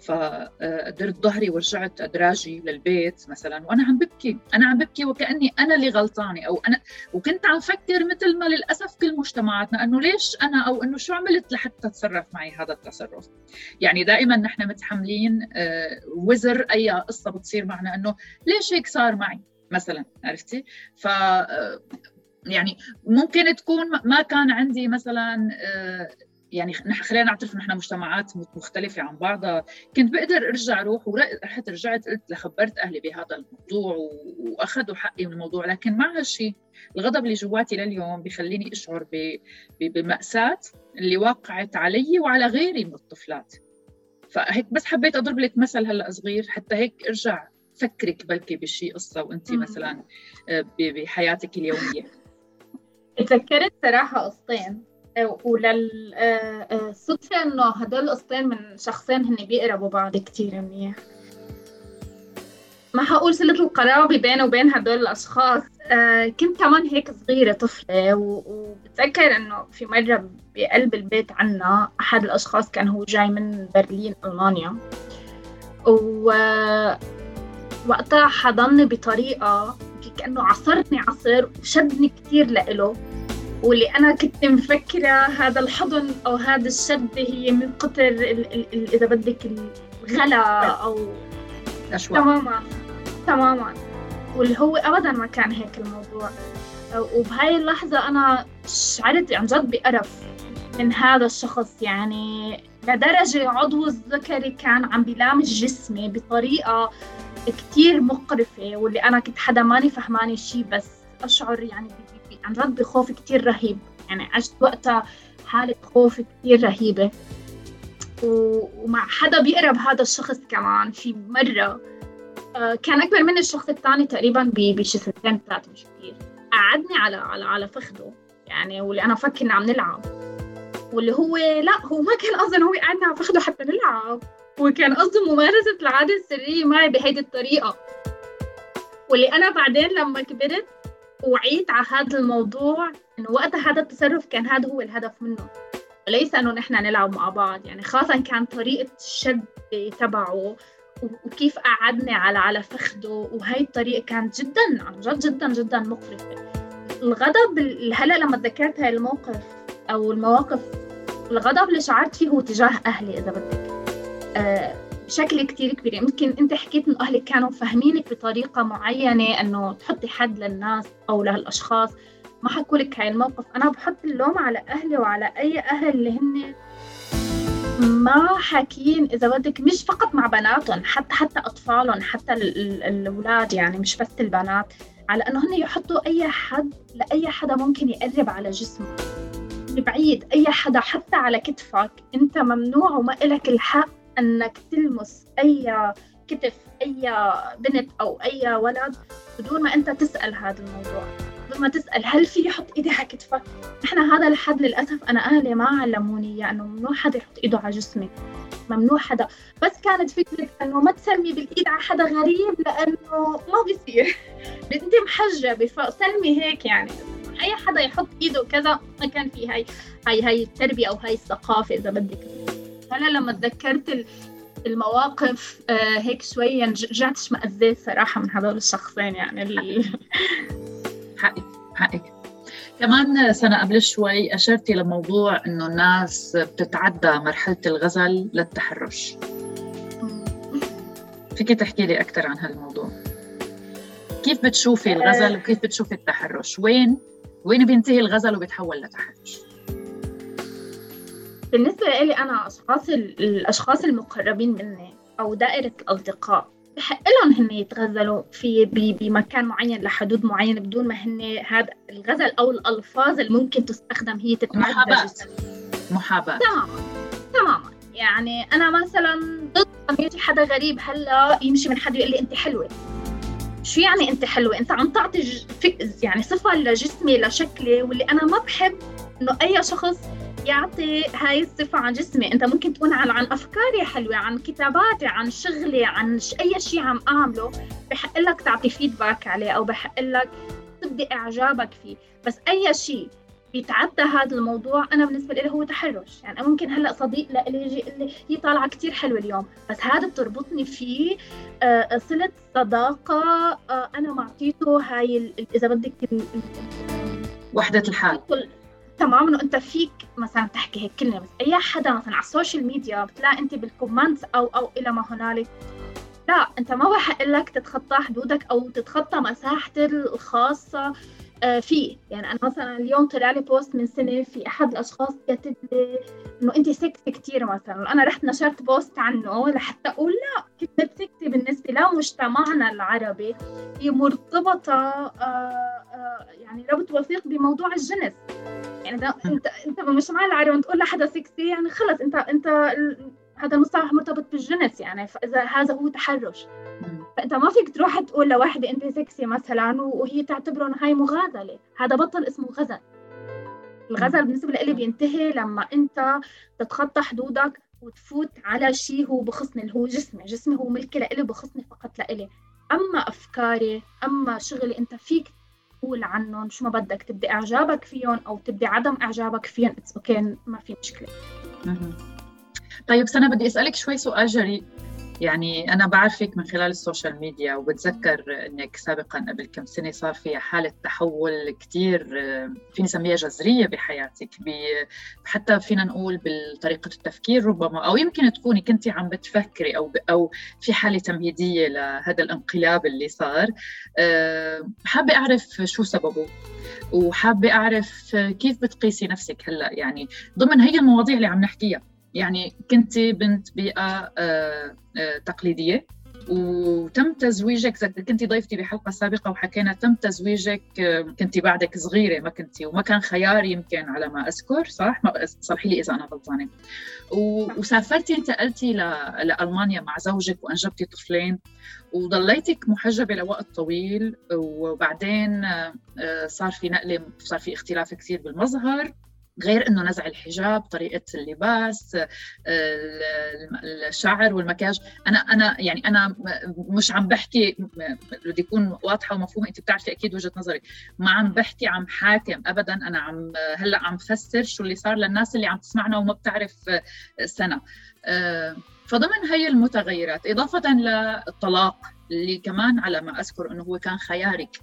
فدرت ظهري ورجعت أدراجي للبيت مثلا وأنا عم ببكي أنا عم ببكي وكأني أنا اللي غلطانة أو أنا وكنت عم فكر مثل ما للأسف كل مجتمعاتنا إنه ليش أنا أو إنه شو عملت لحتى تصرف معي هذا التصرف؟ يعني دائما نحن متحملين آه، وزر أي قصة بتصير معنا إنه ليش هيك صار معي مثلا عرفتي؟ ف آه، يعني ممكن تكون ما كان عندي مثلا يعني خلينا نعترف نحن مجتمعات مختلفة عن بعضها. كنت بقدر أرجع روح ورحت رجعت قلت لخبرت أهلي بهذا الموضوع وأخذوا حقي من الموضوع. لكن مع هالشيء الغضب اللي جواتي لليوم بخليني أشعر بمأساة اللي وقعت علي وعلى غيري من الطفلات. فهيك بس حبيت أضرب لك مثل هلأ صغير. حتى هيك أرجع فكرك بلكي بشيء قصة وانت مثلا آه، بحياتك اليومية. تذكرت صراحة قصتين. وللصدفة إنه هدول القصتين من شخصين هن بيقربوا بعض كتير منيح. ما حقول صلة القرابة بيني وبين هدول الأشخاص. آه كنت كمان هيك صغيرة طفلة وبتذكر إنه في مرة بقلب البيت عنا أحد الأشخاص كان هو جاي من برلين ألمانيا. و وقتها حضني بطريقة كأنه عصرني عصر وشدني كتير لإله. واللي أنا كنت مفكرة هذا الحضن أو هذا الشد هي من كتر إذا بدك الغلا أو أشواق تماما تماما. واللي هو أبدا ما كان هيك الموضوع. وبهاي اللحظة أنا شعرت عن جد بقرف من هذا الشخص. يعني لدرجة عضو الذكري كان عم بلامس جسمي بطريقة كتير مقرفة واللي أنا كنت حدا ماني فهماني شيء بس أشعر يعني عن جد بخوف كتير رهيب. يعني عشت وقتها حالة خوف كتير رهيبة. ومع حدا بيقرب هذا الشخص كمان في مرة آه، كان أكبر من الشخص الثاني تقريبا بشي سنتين ثلاثة مش كثير قعدني على على على فخده يعني واللي أنا فكر إنه عم نلعب. واللي هو لا هو ما كان قصده هو يقعدنا على فخده حتى نلعب. هو كان قصده ممارسة العادة السرية معي بهيدي الطريقة. واللي أنا بعدين لما كبرت وعيت على هذا الموضوع إنه وقتها هذا التصرف كان هذا هو الهدف منه. وليس إنه نحن نلعب مع بعض يعني خاصة كان طريقة الشد تبعه وكيف قعدني على على فخده وهي الطريقة كانت جدا عن جد جدا جدا مقرفة. الغضب هلأ لما تذكرت هاي الموقف أو المواقف الغضب اللي شعرت فيه هو تجاه أهلي إذا بدك. أه بشكل كتير كبير. يمكن أنت حكيت إنه أهلك كانوا فاهمينك بطريقة معينة إنه تحطي حد للناس أو لهالأشخاص. ما حكوا لك هاي الموقف. أنا بحط اللوم على أهلي وعلى أي أهل اللي هن ما حاكين إذا بدك مش فقط مع بناتهم حتى حتى أطفالهم حتى الأولاد يعني مش بس البنات. على إنه هن يحطوا أي حد لأي حدا ممكن يقرب على جسمه. بعيد أي حدا حتى على كتفك. أنت ممنوع وما إلك الحق انك تلمس أي كتف أي بنت أو أي ولد بدون ما أنت تسأل هذا الموضوع بدون ما تسأل هل في يحط إيدي على كتفك؟ نحن هذا الحد للأسف أنا أهلي ما علموني إياه إنه ممنوع حدا يحط إيده على جسمي ممنوع حدا. بس كانت فكرة إنه ما تسلمي بالإيد على حدا غريب لأنه ما بيصير. انت محجبة فسلمي هيك يعني. أي حدا يحط إيده كذا ما كان في هاي هاي هاي التربية أو هاي الثقافة إذا بدك. أنا لما تذكرت المواقف آه هيك شوي رجعت اشمئزيت صراحة من هذول الشخصين يعني حقك حقك. كمان سنة قبل شوي أشرتي لموضوع إنه الناس بتتعدى مرحلة الغزل للتحرش. فيك تحكي لي أكثر عن هالموضوع؟ كيف بتشوفي الغزل آه. وكيف بتشوفي التحرش؟ وين وين بينتهي الغزل وبيتحول لتحرش؟ بالنسبة لي أنا أشخاص الأشخاص المقربين مني أو دائرة الأصدقاء بحق لهم هن يتغزلوا في بمكان معين لحدود معينة بدون ما هن هذا الغزل أو الألفاظ اللي ممكن تستخدم هي تتعدى محاباة. محاباة. تماما تماما. يعني أنا مثلا ضد لما يجي حدا غريب هلأ يمشي من حدا يقول لي أنت حلوة. شو يعني أنت حلوة؟ أنت عم تعطي يعني صفة لجسمي لشكلي واللي أنا ما بحب إنه أي شخص يعطي هاي الصفة عن جسمي. أنت ممكن تكون عن, عن أفكاري حلوة عن كتاباتي عن شغلي عن أي شيء عم أعمله بحق لك تعطي فيدباك عليه أو بحق لك تبدي إعجابك فيه. بس أي شيء بيتعدى هذا الموضوع أنا بالنسبة لي هو تحرش. يعني ممكن هلأ صديق لإلي يجي يقول لي هي طالعة كثير حلوة اليوم. بس هذا بتربطني فيه آه صلة صداقة آه أنا معطيته هاي إذا بدك وحدة الحال. تمام انه انت فيك مثلا تحكي هيك كلمة بس أي حدا مثلا على السوشيال ميديا بتلاقي أنت بال comments أو أو إلى ما هنالك. لا أنت ما بحق لك تتخطى حدودك أو تتخطى مساحتي الخاصة. فيه يعني أنا مثلا اليوم طلع لي post من سنة في أحد الأشخاص كاتب لي إنه انت سكسي كثير مثلا. أنا رحت نشرت post عنه لحتى أقول لا كلمه سكسي بالنسبة لمجتمعنا العربي هي مرتبطه آه، آه، يعني ربط وثيق بموضوع الجنس. يعني أنت أنت بالمجتمع العربي تقول لحدا سكسي يعني خلص أنت أنت هذا المصطلح مرتبط بالجنس يعني فإذا هذا هو تحرش. فأنت ما فيك تروح تقول لواحدة أنت سكسي مثلا وهي تعتبره انه هاي مغازله هذا بطل اسمه غزل. الغزل بالنسبة لي بينتهي لما أنت تتخطى حدودك وتفوت على شيء هو بخصني اللي هو جسمي. جسمي هو ملكي لإلي بخصني فقط لإلي. أما أفكاري أما شغلي أنت فيك تقول عنهم شو ما بدك. تبدي إعجابك فيهم أو تبدي عدم إعجابك فيهم. it's okay ما في مشكلة. طيب سنا بدي أسألك شوي سؤال جريء. يعني أنا بعرفك من خلال السوشيال ميديا وبتذكر أنك سابقا قبل كم سنة صار في حالة تحول كتير فيني سميها جذرية بحياتك حتى فينا نقول بطريقة التفكير ربما أو يمكن تكوني كنت عم بتفكري أو أو في حالة تمهيدية لهذا الانقلاب اللي صار. أه، حابة أعرف شو سببه وحابة أعرف كيف بتقيسي نفسك هلأ؟ يعني ضمن هي المواضيع اللي عم نحكيها. يعني كنت بنت بيئة آه، آه، تقليدية وتم تزويجك كنت ضيفتي بحلقة سابقة وحكينا تم تزويجك آه، كنت بعدك صغيرة ما كنت وما كان خيار يمكن على ما أذكر صح؟ صلحي لي إذا أنا غلطانة. وسافرتي انتقلتي لألمانيا مع زوجك وأنجبتي طفلين وضليتك محجبة لوقت طويل وبعدين صار في نقلة صار في اختلاف كثير بالمظهر. غير إنه نزع الحجاب طريقة اللباس الشعر والمكياج. أنا أنا يعني أنا مش عم بحكي بدي يكون واضحة ومفهومة أنت بتعرفي أكيد وجهة نظري. ما عم بحكي عم حاكم ابدا. أنا عم هلأ عم فسر شو اللي صار للناس اللي عم تسمعنا وما بتعرف سنة. فضمن هي المتغيرات إضافة للطلاق اللي كمان على ما أذكر إنه هو كان خيارك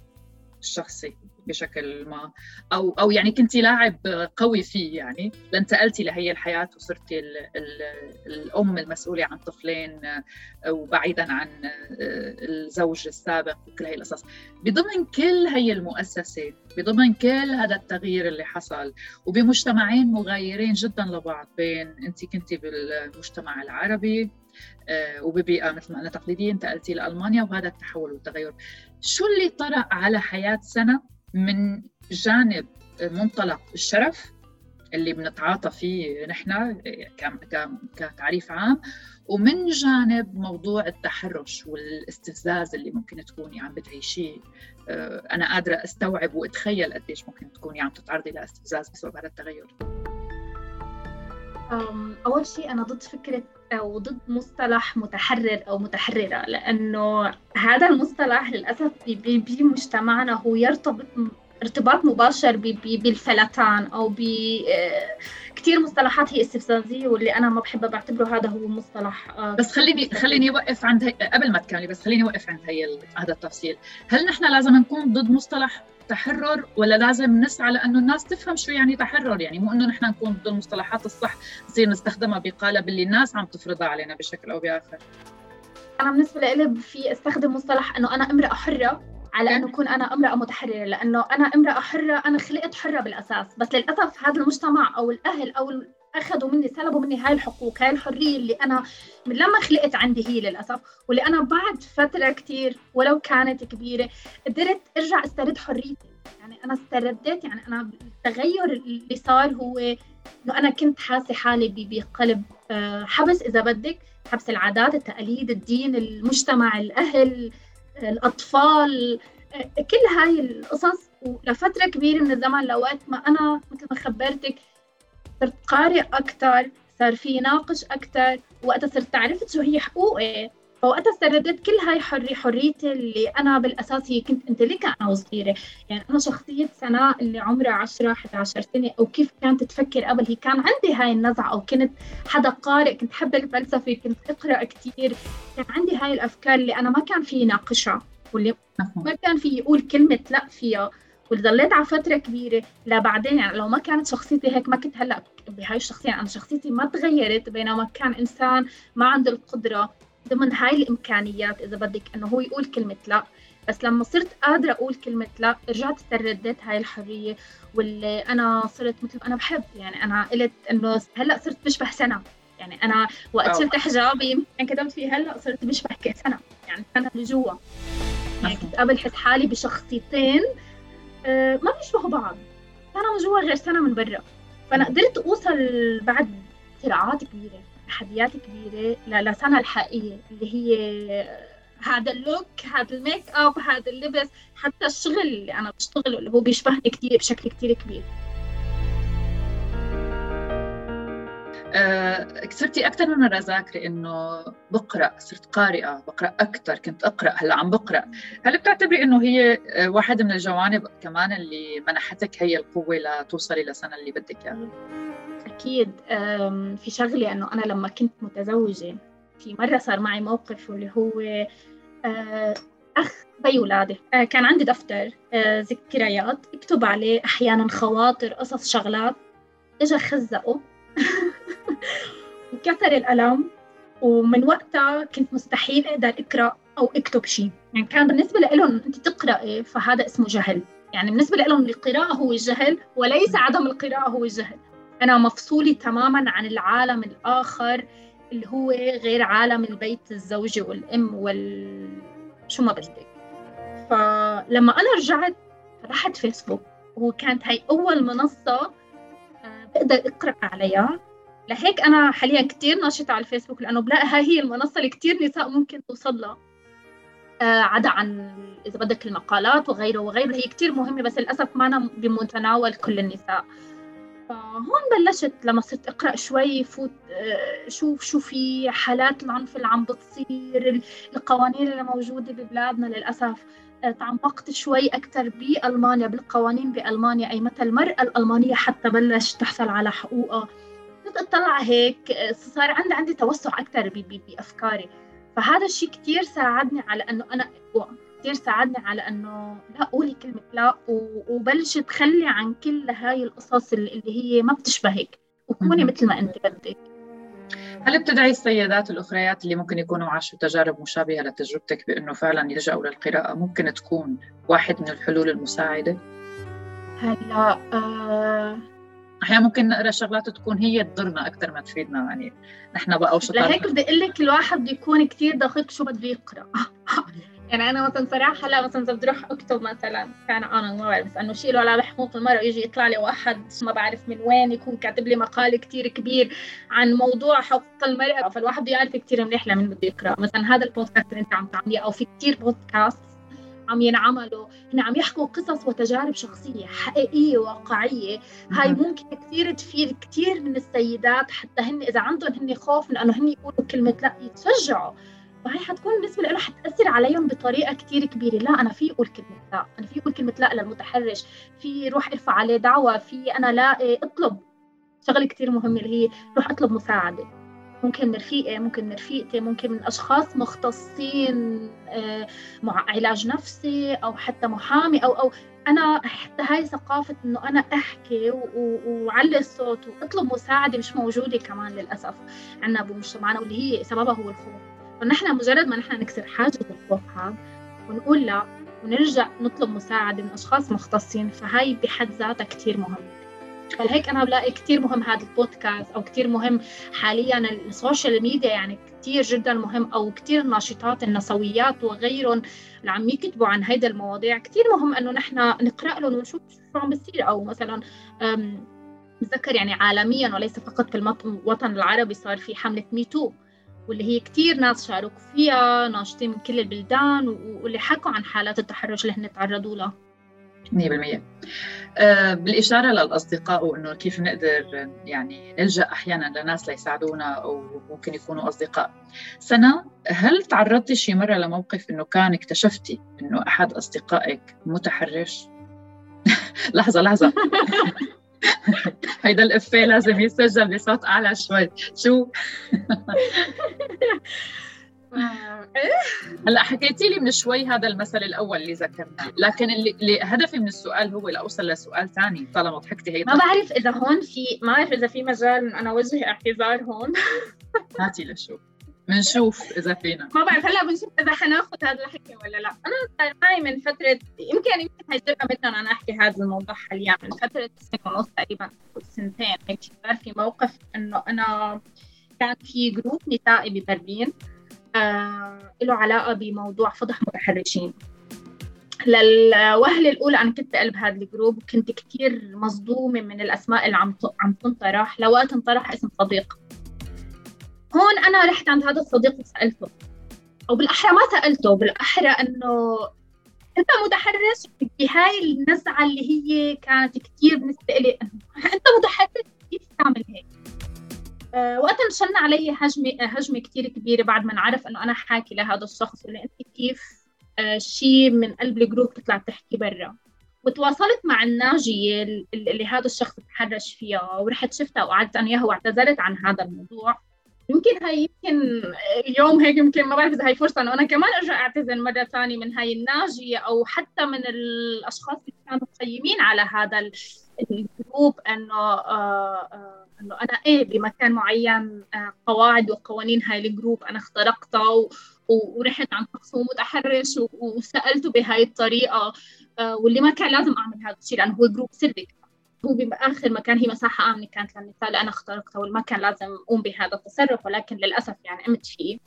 الشخصي. بشكل ما. أو أو يعني كنت لاعب قوي فيه يعني. لانتقلتي لهي الحياة وصرتي ال ال الأم المسؤولة عن طفلين وبعيدا عن الزوج السابق وكل هي القصص. بضمن كل هي المؤسسة بضمن كل هذا التغيير اللي حصل وبمجتمعين مغايرين جدا لبعض بين أنت كنتي بالمجتمع العربي آه، وببيئة مثل ما أنا تقليديه انتقلتي لألمانيا وهذا التحول والتغير. شو اللي طرأ على حياة سنة؟ من جانب منطلق الشرف اللي بنتعاطى فيه نحن كتعريف عام ومن جانب موضوع التحرش والاستفزاز اللي ممكن تكوني عم بتعيشيه. آه، أنا قادرة أستوعب وأتخيل قديش ممكن تكوني عم تتعرضي لاستفزاز بسبب هذا التغير. أول شيء أنا ضد فكرة أو ضد مصطلح متحرر أو متحررة لأنه هذا المصطلح للأسف بمجتمعنا هو يرتبط ارتباط مباشر بالفلتان أو ب آه، كثير مصطلحات هي استفزازية واللي أنا ما بحبها بعتبره هذا هو مصطلح آه، بس خليني خليني أوقف عند هي... قبل ما تكملي بس خليني أوقف عند هي هذا التفصيل. هل نحن لازم نكون ضد مصطلح تحرر ولا لازم نسعى لأنه الناس تفهم شو يعني تحرر؟ يعني مو إنه نحن نكون ضد المصطلحات الصح نصير نستخدمها بقالب اللي الناس عم تفرضها علينا بشكل أو بآخر. أنا بالنسبة لي في أستخدم مصطلح إنه أنا امرأة حرة. على انه أكون أنا امرأة متحررة لأنه أنا امرأة حرة أنا خلقت حرة بالأساس. بس للأسف هذا المجتمع أو الأهل أو أخذوا مني سلبوا مني هاي الحقوق هاي الحرية اللي أنا من لما خلقت عندي هي للأسف. واللي اانا بعد فترة كثير ولو كانت كبيرة قدرت أرجع أسترد حريتي. يعني أنا استرديت يعني أنا التغير اللي صار هو إنه أنا كنت حاسة حالي بقلب آه، حبس إذا بدك حبس العادات التقاليد الدين المجتمع الأهل الأطفال كل هاي القصص ولفترة كبيرة من الزمن لوقت ما أنا مثل ما خبرتك صرت قارئ أكثر صار في ناقش أكثر وقتها صرت عرفت شو هي حقوقي. فوقتها استردت كل هاي حري حريتي اللي أنا بالأساس هي كنت امتلكها أنا وصغيرة. يعني أنا شخصية سناء اللي عمرها 10 11 سنة أو كيف كانت تفكر قبل هي كان عندي هاي النزعة أو كنت حدا قارئ كنت حب الفلسفة كنت أقرأ كثير كان عندي هاي الأفكار اللي أنا ما كان في ناقشها واللي ما كان في يقول كلمة لا فيها. وظليت على فترة كبيرة لبعدين يعني لو ما كانت شخصيتي هيك ما كنت هلأ بهاي الشخصية. يعني أنا شخصيتي ما تغيرت بينما كان إنسان ما عنده القدرة ضمن هاي الإمكانيات إذا بدك إنه هو يقول كلمة لا. بس لما صرت قادرة أقول كلمة لا رجعت استرديت هاي الحرية واللي أنا صرت مثل أنا بحب. يعني أنا قلت إنه هلأ صرت بشبه سنة. يعني أنا وقت شلت حجابي يمكن كتبت فيه هلأ صرت بشبه سنة. يعني سنة اللي جوا يعني كنت قبل حس حالي بشخصيتين آه، ما بيشبهوا بعض. سنة من جوا غير سنة من برا. فأنا قدرت أوصل بعد صراعات كبيرة. تحديات كبيرة. لسنة الحقيقية اللي هي هذا اللوك هذا الميك أب هذا اللبس حتى الشغل اللي أنا بشتغله اللي هو بيشبهني كثير بشكل كثير كبير. أه صرتي أكثر من مره ذاكري إنه بقرأ صرت قارئة بقرأ أكثر كنت أقرأ هلأ عم بقرأ. هل بتعتبري إنه هي واحد من الجوانب كمان اللي منحتك هي القوة لتوصلي لسنة اللي بدك إياها؟ أكيد في شغلة أنه أنا لما كنت متزوجة في مرة صار معي موقف واللي هو آه، أخ بي ولادي آه، كان عندي دفتر آه، ذكريات اكتب عليه أحيانا خواطر قصص شغلات. إجا خزقه وكسر القلم ومن وقتها كنت مستحيل أقدر أقرأ أو أكتب شيء يعني كان بالنسبة لهم أنت تقرأي فهذا اسمه جهل. يعني بالنسبة لهم القراءة هو الجهل وليس عدم القراءة هو الجهل أنا مفصولة تماما عن العالم الآخر اللي هو غير عالم البيت الزوجي والأم وال شو ما بدك فلما أنا رجعت فتحت فيسبوك وكانت هاي أول منصة آه، بقدر أقرأ عليها. لهيك أنا حاليا كتير ناشطة على الفيسبوك لأنه بلاقي هاي هي المنصة اللي كتير نساء ممكن توصل لها. آه، عدا عن إذا بدك المقالات وغيره وغيره هي كتير مهمة بس للأسف ما بمتناول كل النساء. فهون بلشت لما صرت أقرأ شوي فوت شوف شو في حالات العنف اللي عم بتصير القوانين اللي موجودة ببلادنا للأسف. آه، تعمقت شوي أكثر بألمانيا بالقوانين بألمانيا. أي متى المراه الألمانية حتى بلش تحصل على حقوقها. صرت أطلع هيك آه، صار عندي عندي توسع أكثر بأفكاري. فهذا الشيء كثير ساعدني على إنه أنا كثير ساعدني على إنه لا قولي كلمه لا وبلشي تخلي عن كل هاي القصص اللي هي ما بتشبهك وكوني مثل ما أنت بدك. هل بتدعي السيدات الأخريات اللي ممكن يكونوا عاشوا تجارب مشابهة لتجربتك بأنه فعلا يلجأوا للقراءة ممكن تكون واحد من الحلول المساعدة؟ هلا آه أحيانا ممكن نقرأ شغلات تكون هي تضرنا أكثر ما تفيدنا يعني نحن بقى وشطار لهيك بدي أقول لك الواحد بده يكون كثير دقيق شو بده يقرأ. يعني أنا مثلا صراحة هلا مثلا اذا بدي أروح أكتب مثلا كان أنا ما بعرف انه شيء له علاقه بحقوق المراه يجي يطلع لي واحد ما بعرف من وين يكون كاتب لي مقال كثير كبير عن موضوع حقوق المراه فالواحد بده يعرف كثير منيح لمين بده يقرأ. مثلا هذا البودكاست اللي أنت عم تعمليه أو في كثير بودكاست عم ينعملوا هن عم يحكوا قصص وتجارب شخصية حقيقية واقعية هاي ممكن كثير تفيد كثير من السيدات حتى هن إذا عندهم هن خوف من أنه هن يقولوا كلمة لا يتشجعوا. فهي حتكون بالنسبة له حتأثر عليهم بطريقة كثير كبيرة. لا أنا في أقول كلمة لا أنا في أقول كلمة لا للمتحرش. في روح ارفع عليه دعوة في أنا لاقي اطلب. شغلة كثير مهمة اللي هي روح اطلب مساعدة. ممكن من رفيقي ممكن من رفيقتي ممكن من أشخاص مختصين آه، مع علاج نفسي أو حتى محامي أو أو أنا حتى هاي ثقافة إنه أنا أحكي وعلي الصوت وأطلب مساعدة مش موجودة كمان للأسف عندنا بمجتمعنا واللي هي سببها هو الخوف. فنحن مجرد ما نحن نكسر حاجز الخوف هذا ونقول لا ونرجع نطلب مساعدة من أشخاص مختصين فهاي بحد ذاتها كتير مهم. فلهيك أنا بلاقي كتير مهم هذا البودكاست أو كتير مهم حاليا السوشيال ميديا؟ يعني كتير جدا مهم أو كتير الناشطات النسويات وغيرهم اللي عم يكتبوا عن هيدا المواضيع. كتير مهم إنه نحن نقرأ لهم ونشوف شو عم بيصير أو مثلا بتذكر يعني عالميا وليس فقط في الوطن العربي صار في حملة Me Too واللي هي كتير ناس شاركوا فيها ناشطين من كل البلدان واللي حكوا عن حالات التحرش اللي هن تعرضوا لها. 100% أه بالإشارة للأصدقاء وإنه كيف نقدر يعني نلجأ أحيانا لناس ليساعدونا أو ممكن يكونوا أصدقاء. سنة هل تعرضتي شي مرة لموقف إنه كان اكتشفتي إنه أحد أصدقائك متحرش؟ لحظة لحظة. هيدا الإفيه لازم يسجل بصوت أعلى شوي. شو؟ هلأ حكيتي لي من شوي هذا المثل الأول اللي ذكرناه. لكن اللي, هدفي من السؤال هو لأوصل لسؤال ثاني طالما ضحكتي هي ما بعرف إذا هون في ما بعرف إذا في مجال أنا أوجه اعتذار هون. هاتي لشوف بنشوف إذا فينا. ما بعرف هلأ بنشوف إذا حناخذ هذا الحكي ولا لأ. أنا صار معي من فترة يمكن يمكن هي جرأة مثلا أنا أحكي هذا الموضوع حاليا. من فترة سنة ونص تقريبا سنتين هيك. صار في موقف إنه أنا كان في group نسائي ببرلين آه له علاقة بموضوع فضح متحرشين. للوهلة الأولى أنا كنت بقلب هذا ال group وكنت كثير مصدومة من الأسماء اللي عم عم تنطرح. لوقت انطرح اسم صديق. هون أنا رحت عند هذا الصديق وسألته. أو بالأحرى ما سألته بالأحرى إنه أنت متحرش؟ بهاي النزعة اللي هي كانت كثير بالنسبة لي أنت متحرش؟ كيف تعمل هيك؟ أه وقتها نشن علي هجمة هجمة كثير كبيرة بعد ما نعرف إنه أنا حاكي لهذا الشخص اللي أنت كيف أه شيء من قلب الجروب تطلع تحكي برا. وتواصلت مع الناجية اللي هذا الشخص تحرش فيها ورحت شفتها وقعدت أنا إياها واعتذرت عن هذا الموضوع. يمكن هاي يمكن اليوم هيك يمكن ما بعرف إذا هي فرصة انه أنا كمان أرجع أعتذر مرة ثانية من هاي الناجية أو حتى من الأشخاص اللي كانوا مقيمين على هذا ال group إنه آه، آه، إنه أنا إيه بمكان معين آه، قواعد وقوانين هاي ال group أنا اخترقتها ورحت عن شخص متحرش وسألته بهاي الطريقة واللي ما كان لازم أعمل هذا الشيء لأنه هو group سري. هو بآخر مكان هي مساحة آمنة كانت للنساء أنا اخترقتها واللي ما كان لازم أقوم بهذا التصرف ولكن للأسف يعني قمت فيه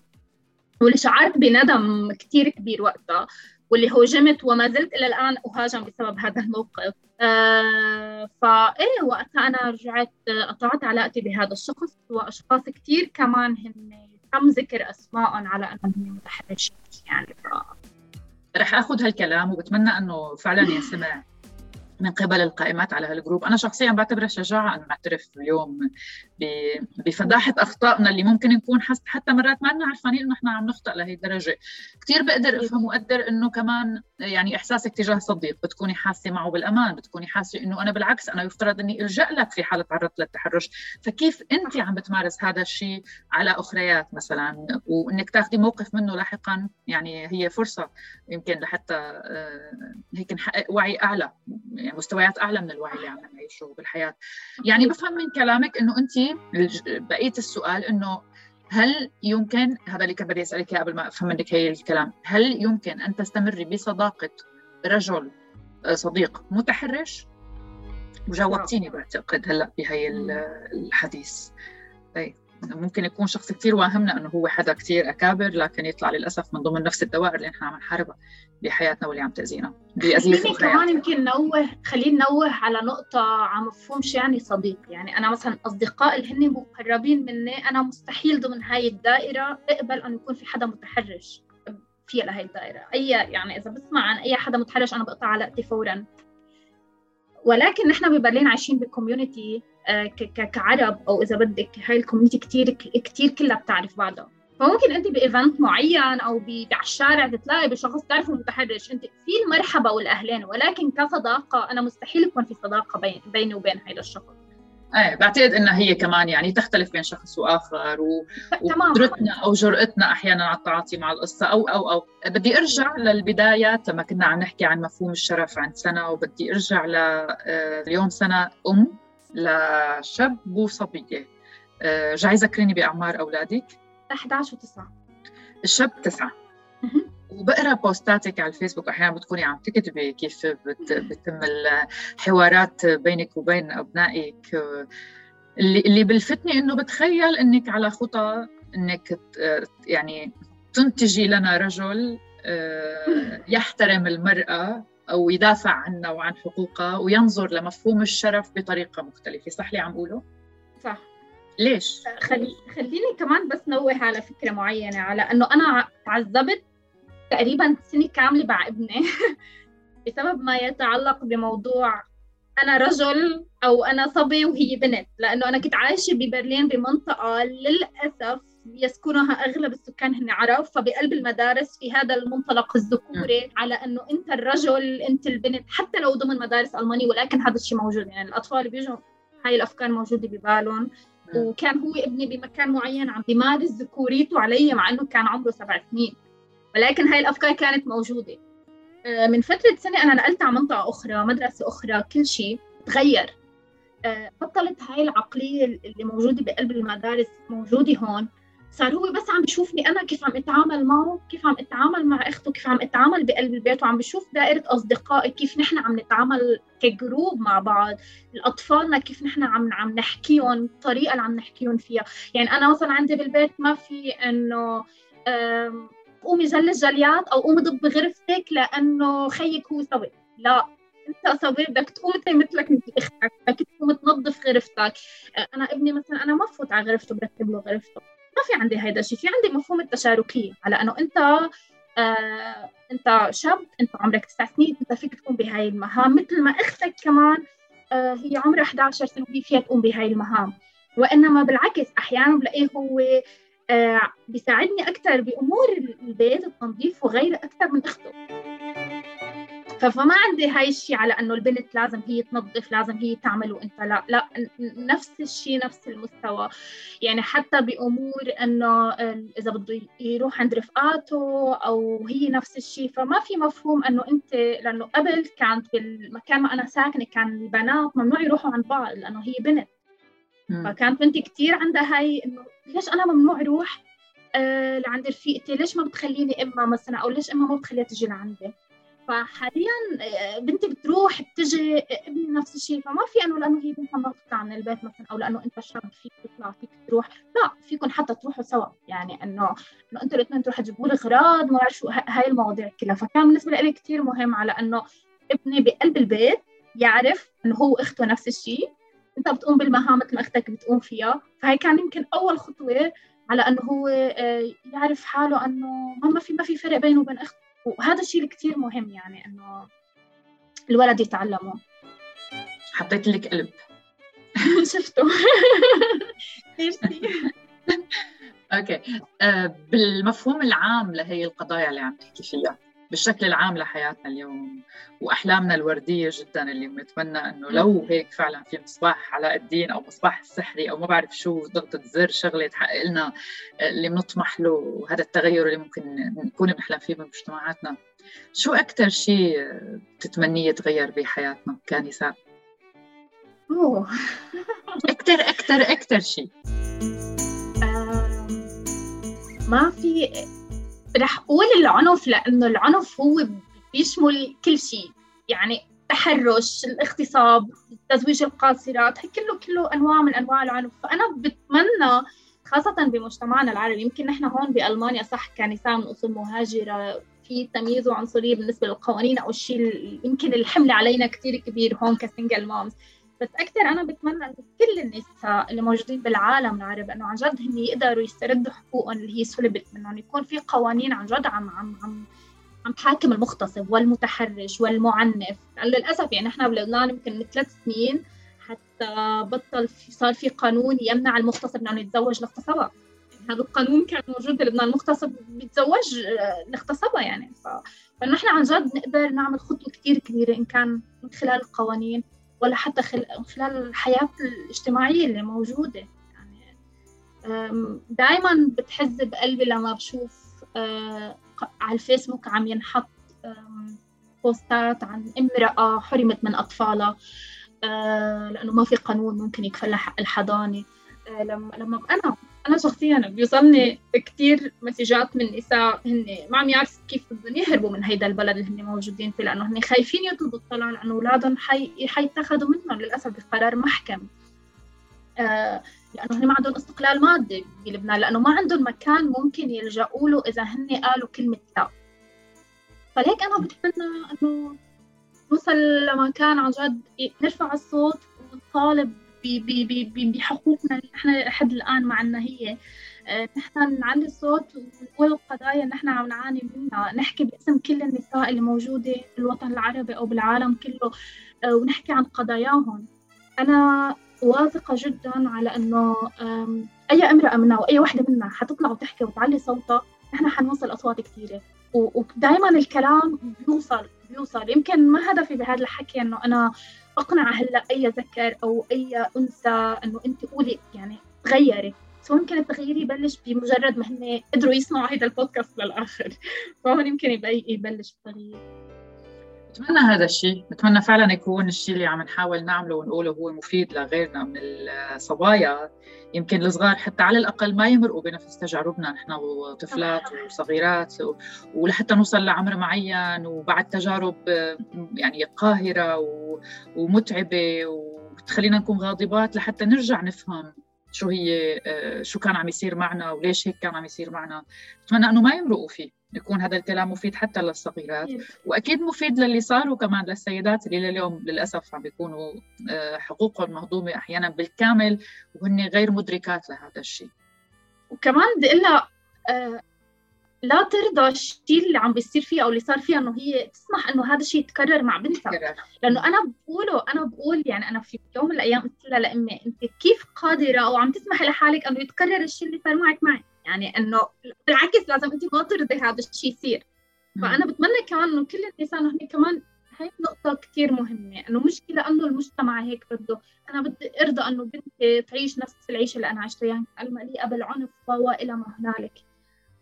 واللي شعرت بندم كثير كبير وقتها واللي هوجمت وما زلت إلى الآن أهاجم بسبب هذا الموقف. آه فإيه وقتها أنا رجعت قطعت علاقتي بهذا الشخص وأشخاص كثير كمان هن تم ذكر أسمائهم على أنهم متحرشين يعني. ف... رح آخذ هالكلام وبتمنى إنه فعلا ينسمع من قبل القائمات على هالجروب. أنا شخصيا بعتبرها شجاعة انه نعترف اليوم بفضاحة أخطائنا اللي ممكن نكون حتى مرات ما لنا عرفانين إنه إحنا عم نخطئ لهي الدرجة. كثير بقدر أفهم وقدر إنه كمان يعني إحساسك تجاه صديق بتكوني حاسة معه بالأمان بتكوني حاسة إنه أنا بالعكس أنا يفترض إني ألجأ لك في حالة تعرضت للتحرش. فكيف أنت عم بتمارس هذا الشيء على أخريات مثلا؟ وإنك تاخذي موقف منه لاحقا يعني هي فرصة يمكن لحتى آه، هيك نحقق وعي أعلى يعني مستويات أعلى من الوعي اللي عم نعيشه بالحياة. يعني بفهم من كلامك إنه أنت بقية السؤال إنه هل يمكن هذا اللي كان بدي أسألك قبل ما أفهم منك هي الكلام هل يمكن أن تستمري بصداقة رجل آه، صديق متحرش؟ وجاوبتيني بعتقد هلأ بهي الحديث. طيب. ممكن يكون شخص كثير واهمنا إنه هو حدا كثير أكابر لكن يطلع للأسف من ضمن نفس الدوائر اللي نحن عم نحاربها بحياتنا واللي عم تأذينا بأزمة كمان يمكن نوه خلينا نوه على نقطة على مفهوم شو يعني صديق. يعني أنا مثلا أصدقاء اللي هن مقربين مني أنا مستحيل ضمن هاي الدائرة أقبل أن يكون في حدا متحرش فيها لهي الدائرة. أي يعني إذا بسمع عن أي حدا متحرش أنا بقطع علاقتي فورا. ولكن نحن ببرلين عايشين ب community آه، كعرب أو إذا بدك هاي ال community كثير كثير كلها بتعرف بعضها. فممكن أنت ب event معين أو على الشارع تتلاقي بشخص تعرفه متحرش. أنت في المرحبا والأهلين ولكن كصداقة أنا مستحيل يكون في صداقة بين بيني وبين هذا الشخص. إيه بعتقد إنها هي كمان يعني تختلف بين شخص وآخر و... وقدرتنا أو جرأتنا أحيانا على التعاطي مع القصة أو أو أو بدي أرجع للبدايات لما كنا عم نحكي عن مفهوم الشرف عند سنة وبدي أرجع ل آه، اليوم سنة أم لشاب وصبية. آه، جاي ذكريني بأعمار أولادك. 11 و9 الشاب تسعة. وبقرا بقرا بوستاتك على الفيسبوك أحيانا بتكوني عم تكتبي كيف بت بتم الحوارات بينك وبين أبنائك. اللي اللي بلفتني إنه بتخيل إنك على خطى إنك يعني تنتجي لنا رجل آه، يحترم المرأة أو يدافع عنها وعن حقوقها وينظر لمفهوم الشرف بطريقة مختلفة. صح لي عم اقوله صح. ليش؟ خلي خليني كمان بس نوه على فكرة معينة على إنه أنا تعذبت تقريبا سنة كاملة مع ابني بسبب ما يتعلق بموضوع أنا رجل أو أنا صبي وهي بنت. لأنه أنا كنت عايشة ببرلين بمنطقة للأسف يسكنها أغلب السكان هن عرب فبقلب المدارس في هذا المنطلق الذكوري على أنه أنت الرجل أنت البنت حتى لو ضمن مدارس ألمانية ولكن هذا الشيء موجود. يعني الأطفال بيجوا هاي الأفكار موجودة ببالهم. وكان هو ابني بمكان معين عم بيمارس ذكوريته علي مع إنه كان عمره سبع سنين. ولكن هاي الأفكار كانت موجودة. آه، من فترة سنة أنا نقلت على منطقة أخرى مدرسة أخرى كل شيء تغير. آه، بطلت هاي العقلية اللي موجودة بقلب المدارس موجودة هون. صار هو بس عم بيشوفني أنا كيف عم أتعامل معه كيف عم أتعامل مع أخته كيف عم أتعامل بقلب البيت وعم بيشوف دائرة أصدقائي كيف نحن عم نتعامل كجروب مع بعض. الأطفالنا كيف نحن عم عم نحكيهم الطريقة اللي عم نحكيهم فيها. يعني أنا مثلا عندي بالبيت ما في إنه قومي جلي الجليات أو قومي ضب غرفتك لأنه خيك هو سوي. لا أنت صبي بدك تقوم مثلك مثل أختك بدك تقوم تنظف غرفتك. أنا ابني مثلا أنا ما بفوت على غرفته برتب له غرفته. ما في عندي هيدا الشيء في عندي مفهوم التشاركية. على أنه أنت آه أنت شاب أنت عمرك تسع سنين أنت فيك تقوم بهاي المهام. مثل ما أختك كمان آه هي عمرها 11 سنة وهي فيها تقوم بهاي المهام. وإنما بالعكس أحيانا بلاقيه هو آه بيساعدني أكثر بأمور البيت التنظيف وغيره أكثر من أخته. فما عندي هاي الشيء على إنه البنت لازم هي تنظف لازم هي تعمل وإنت لا لا نفس الشيء نفس المستوى. يعني حتى بأمور إنه إذا بده يروح عند رفقاته أو هي نفس الشيء فما في مفهوم إنه إنت لأنه قبل كانت بالمكان ما أنا ساكنة كان البنات ممنوع يروحوا عند بعض لأنه هي بنت. فكانت بنتي كثير عندها هاي إنه ليش أنا ممنوع أروح آه لعند رفيقتي؟ ليش ما بتخليني امها مثلا؟ أو ليش امها ما بتخليها تجي لعندي؟ فحاليا آه، بنتي بتروح بتجي ابني نفس الشيء. فما في أنه لأنه هي بنتها ما بتطلع من البيت مثلا أو لأنه أنت شاب فيك تطلع فيك تروح. لا فيكم حتى تروحوا سوا. يعني إنه إنه أنتوا الاثنين تروحوا تجيبوا لي اغراض ما شو هاي المواضيع كلها. فكان بالنسبة لي كثير مهم على إنه ابني بقلب البيت يعرف إنه هو إخته نفس الشيء. انت بتقوم بالمهام مثل ما أختك بتقوم فيها. فهي كان يمكن أول خطوة على إنه هو آه، يعرف حاله إنه ما في ما في فرق بينه وبين أخته. وهذا الشيء كثير مهم يعني إنه الولد يتعلمه. حطيت لك قلب. شفته. أوكي. آه بالمفهوم العام لهي القضايا اللي عم تحكي فيها. بالشكل العام لحياتنا اليوم. وأحلامنا الوردية جدا اللي بنتمنى إنه لو هيك فعلا في مصباح علاء الدين أو مصباح السحري أو ما بعرف شو ضغطه زر شغلة تحقق لنا اللي بنطمح له وهذا التغير اللي ممكن نكون بنحلم فيه بمجتمعاتنا شو أكثر شيء بتتمنيه يتغير بحياتنا كنساء؟ أوه. أكثر أكثر أكثر شيء. ما في رح أقول العنف لأنه العنف هو بيشمل كل شيء. يعني التحرش الاغتصاب تزويج القاصرات كله كله أنواع من أنواع العنف. فأنا بتمنى خاصة بمجتمعنا العربي يمكن نحن هون بألمانيا صح كنساء من أصول مهاجرة في تمييز وعنصرية بالنسبة للقوانين أو الشيء يمكن الحمل علينا كثير كبير هون كسنجل مامز بس أكثر أنا بتمنى إنه كل النساء اللي موجودين بالعالم العربي إنه عن جد هن يقدروا يستردوا حقوقهم اللي هي سلبت منهم يكون في قوانين عن جد عم عم عم عم تحاكم المغتصب والمتحرش والمعنف. للأسف يعني إحنا بلبنان يمكن من ثلاث سنين حتى بطل في صار في قانون يمنع المغتصب إنه يتزوج الاغتصبها يعني هذا القانون كان موجود بلبنان المغتصب بيتزوج الاغتصبها يعني. ف... فنحن عن جد نقدر نعمل خطوة كثير كبيرة إن كان من خلال القوانين. ولا حتى خلال الحياة الاجتماعية اللي موجودة. يعني دائما بتحز بقلبي لما بشوف على الفيسبوك عم ينحط بوستات عن امرأة حرمت من أطفالها لأنه ما في قانون ممكن يكفلها حق الحضانة لما لما أنا أنا شخصيا بيوصلني كثير مسجات من نساء هن ما عم يعرفوا كيف بدهم يهربوا من هيدا البلد اللي هن موجودين فيه لأنه هن خايفين يطلبوا الطلاق لأنه أولادهم حي... حيتخذوا منهم للأسف بقرار محكم. آه لأنه هن ما عندهم استقلال مادي بلبنان لأنه ما عندهم مكان ممكن يلجأوا له إذا هن قالوا كلمة لا. فليك أنا بتمنى إنه نوصل لمكان عن جد نرفع الصوت ونطالب بحقوقنا. اللي نحن لحد الآن معنا هي. آه، نحن نعلي الصوت ونقول القضايا اللي نحن عم نعاني منها. نحكي باسم كل النساء اللي موجودة في الوطن العربي أو بالعالم كله آه، ونحكي عن قضاياهم. أنا واثقة جدا على إنه أي امرأة منا وأي وحدة منا حتطلع وتحكي وتعلي صوتها نحن حنوصل أصوات كثيرة. ودائما الكلام بيوصل بيوصل يمكن ما هدفي بهذا الحكي إنه أنا أقنع هلأ أي ذكر أو أي أنثى إنه أنت قولي يعني تغيري. سو يمكن التغيير يبلش بمجرد ما هن قدروا يسمعوا هذا البودكاست للآخر. فهون يمكن يبلش التغيير. بتمنى هذا الشيء. بتمنى فعلا يكون الشيء اللي عم نحاول نعمله ونقوله هو مفيد لغيرنا من الصبايا. يمكن الصغار حتى على الأقل ما يمرقوا بنفس تجاربنا. نحن وطفلات وصغيرات ولحتى نوصل لعمر معين وبعد تجارب يعني قاهرة ومتعبة وبتخلينا نكون غاضبات لحتى نرجع نفهم شو هي شو كان عم يصير معنا وليش هيك كان عم يصير معنا. بتمنى إنه ما يمرقوا فيه. يكون هذا الكلام مفيد حتى للصغيرات. وأكيد مفيد للي صاروا كمان للسيدات اللي لليوم للأسف عم بيكونوا آه، حقوقهم مهضومة أحيانا بالكامل وهن غير مدركات لهذا الشيء. وكمان بدي أقول آه، لا ترضى الشيء اللي عم بيصير فيها أو اللي صار فيها إنه هي تسمح إنه هذا الشيء يتكرر مع بنتها لأنه أنا بقوله أنا بقول يعني أنا في يوم من الأيام قلت لها لأمي أنت كيف قادرة أو عم تسمحي لحالك إنه يتكرر الشيء اللي صار معك معي؟ يعني إنه بالعكس لازم انت ما ترضي هذا الشيء يصير. فأنا بتمنى كمان إنه كل النساء إنه كمان هاي نقطة كثير مهمة إنه مشكلة إنه المجتمع هيك بده أنا بدي أرضى إنه بنتي تعيش نفس العيشة اللي أنا عشتها يعني المليئة بالعنف وإلى ما هنالك.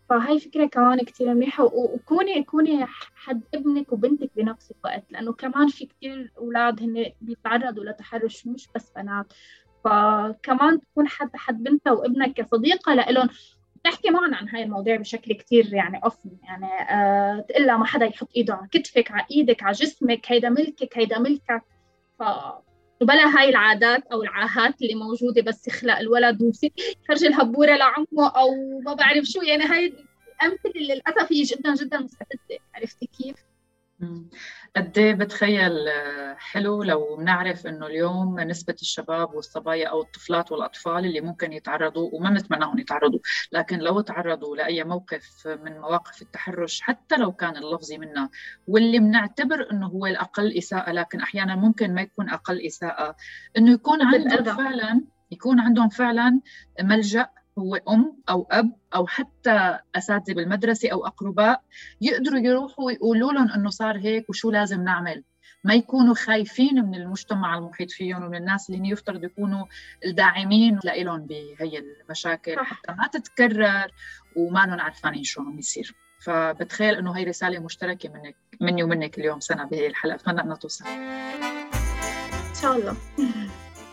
فهاي فكرة كمان كتير منيحة وكوني كوني حد ابنك وبنتك بنفس الوقت لأنه كمان في كتير أولاد هن بيتعرضوا لتحرش مش بس بنات. فكمان تكون حد حد بنتها وابنك كصديقة لإلهم تحكي معنا عن هاي المواضيع بشكل كتير يعني اوفن يعني آه تقول ما حدا يحط إيده على كتفك على إيدك على جسمك هيدا ملكك هيدا ملكك ف وبلا هاي العادات أو العاهات اللي موجودة بس يخلق الولد ويصير يفرج الهبورة لعمه أو ما بعرف شو يعني هاي الامثله اللي للأسف هي جدا جدا مستفزة عرفتي كيف؟ قد إيه بتخيل آه، حلو لو بنعرف إنه اليوم نسبة الشباب والصبايا أو الطفلات والأطفال اللي ممكن يتعرضوا وما بنتمناهم يتعرضوا لكن لو تعرضوا لأي موقف من مواقف التحرش حتى لو كان اللفظي منها واللي بنعتبر إنه هو الأقل إساءة لكن أحيانا ممكن ما يكون أقل إساءة إنه يكون عندهم فعلا يكون عندهم فعلا ملجأ هو أم أو أب أو حتى أساتذة بالمدرسة أو أقرباء يقدروا يروحوا ويقولوا لهم إنه صار هيك وشو لازم نعمل. ما يكونوا خايفين من المجتمع المحيط فيهم ومن الناس اللي يفترض يكونوا الداعمين لهم بهي المشاكل. حتى ما تتكرر وما نكون عارفين شو عم يصير فبتخيل إنه هي رسالة مشتركة منك مني ومنك اليوم سنة بهي الحلقة. اتمنى انها توصل إن شاء الله.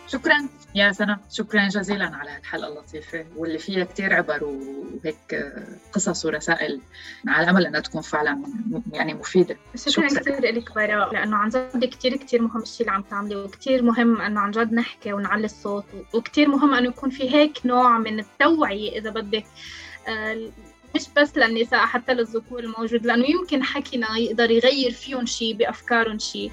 شكرا يا سنة. شكرا جزيلا على الحلقة اللطيفة واللي فيها كتير عبر وهيك قصص ورسائل على أمل أنها تكون فعلا يعني مفيدة. شكرا, شكرا. كثير لك براء لأنه عن جد كثير كثير مهم الشيء اللي عم تعمليه وكثير مهم أنه عن جد نحكي ونعلي الصوت وكثير مهم أنه يكون في هيك نوع من التوعية إذا بدك آه، مش بس للنساء حتى للذكور الموجود لأنه يمكن حكينا يقدر يغير فيهم شيء بأفكارهم شيء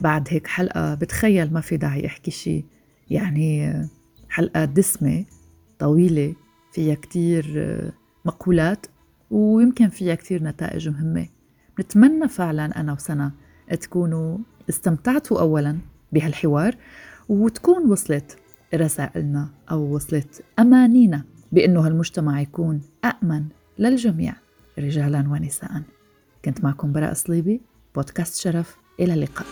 بعد هيك حلقة بتخيل ما في داعي أحكي شي. يعني حلقة دسمة طويلة فيها كتير مقولات ويمكن فيها كتير نتائج مهمة. نتمنى فعلا أنا وسنة تكونوا استمتعتوا أولا بهالحوار وتكون وصلت رسائلنا أو وصلت أمانينا بأنه هالمجتمع يكون أأمن للجميع رجالا ونساء. كنت معكم براء صليبي بودكاست شرف إلى اللقاء.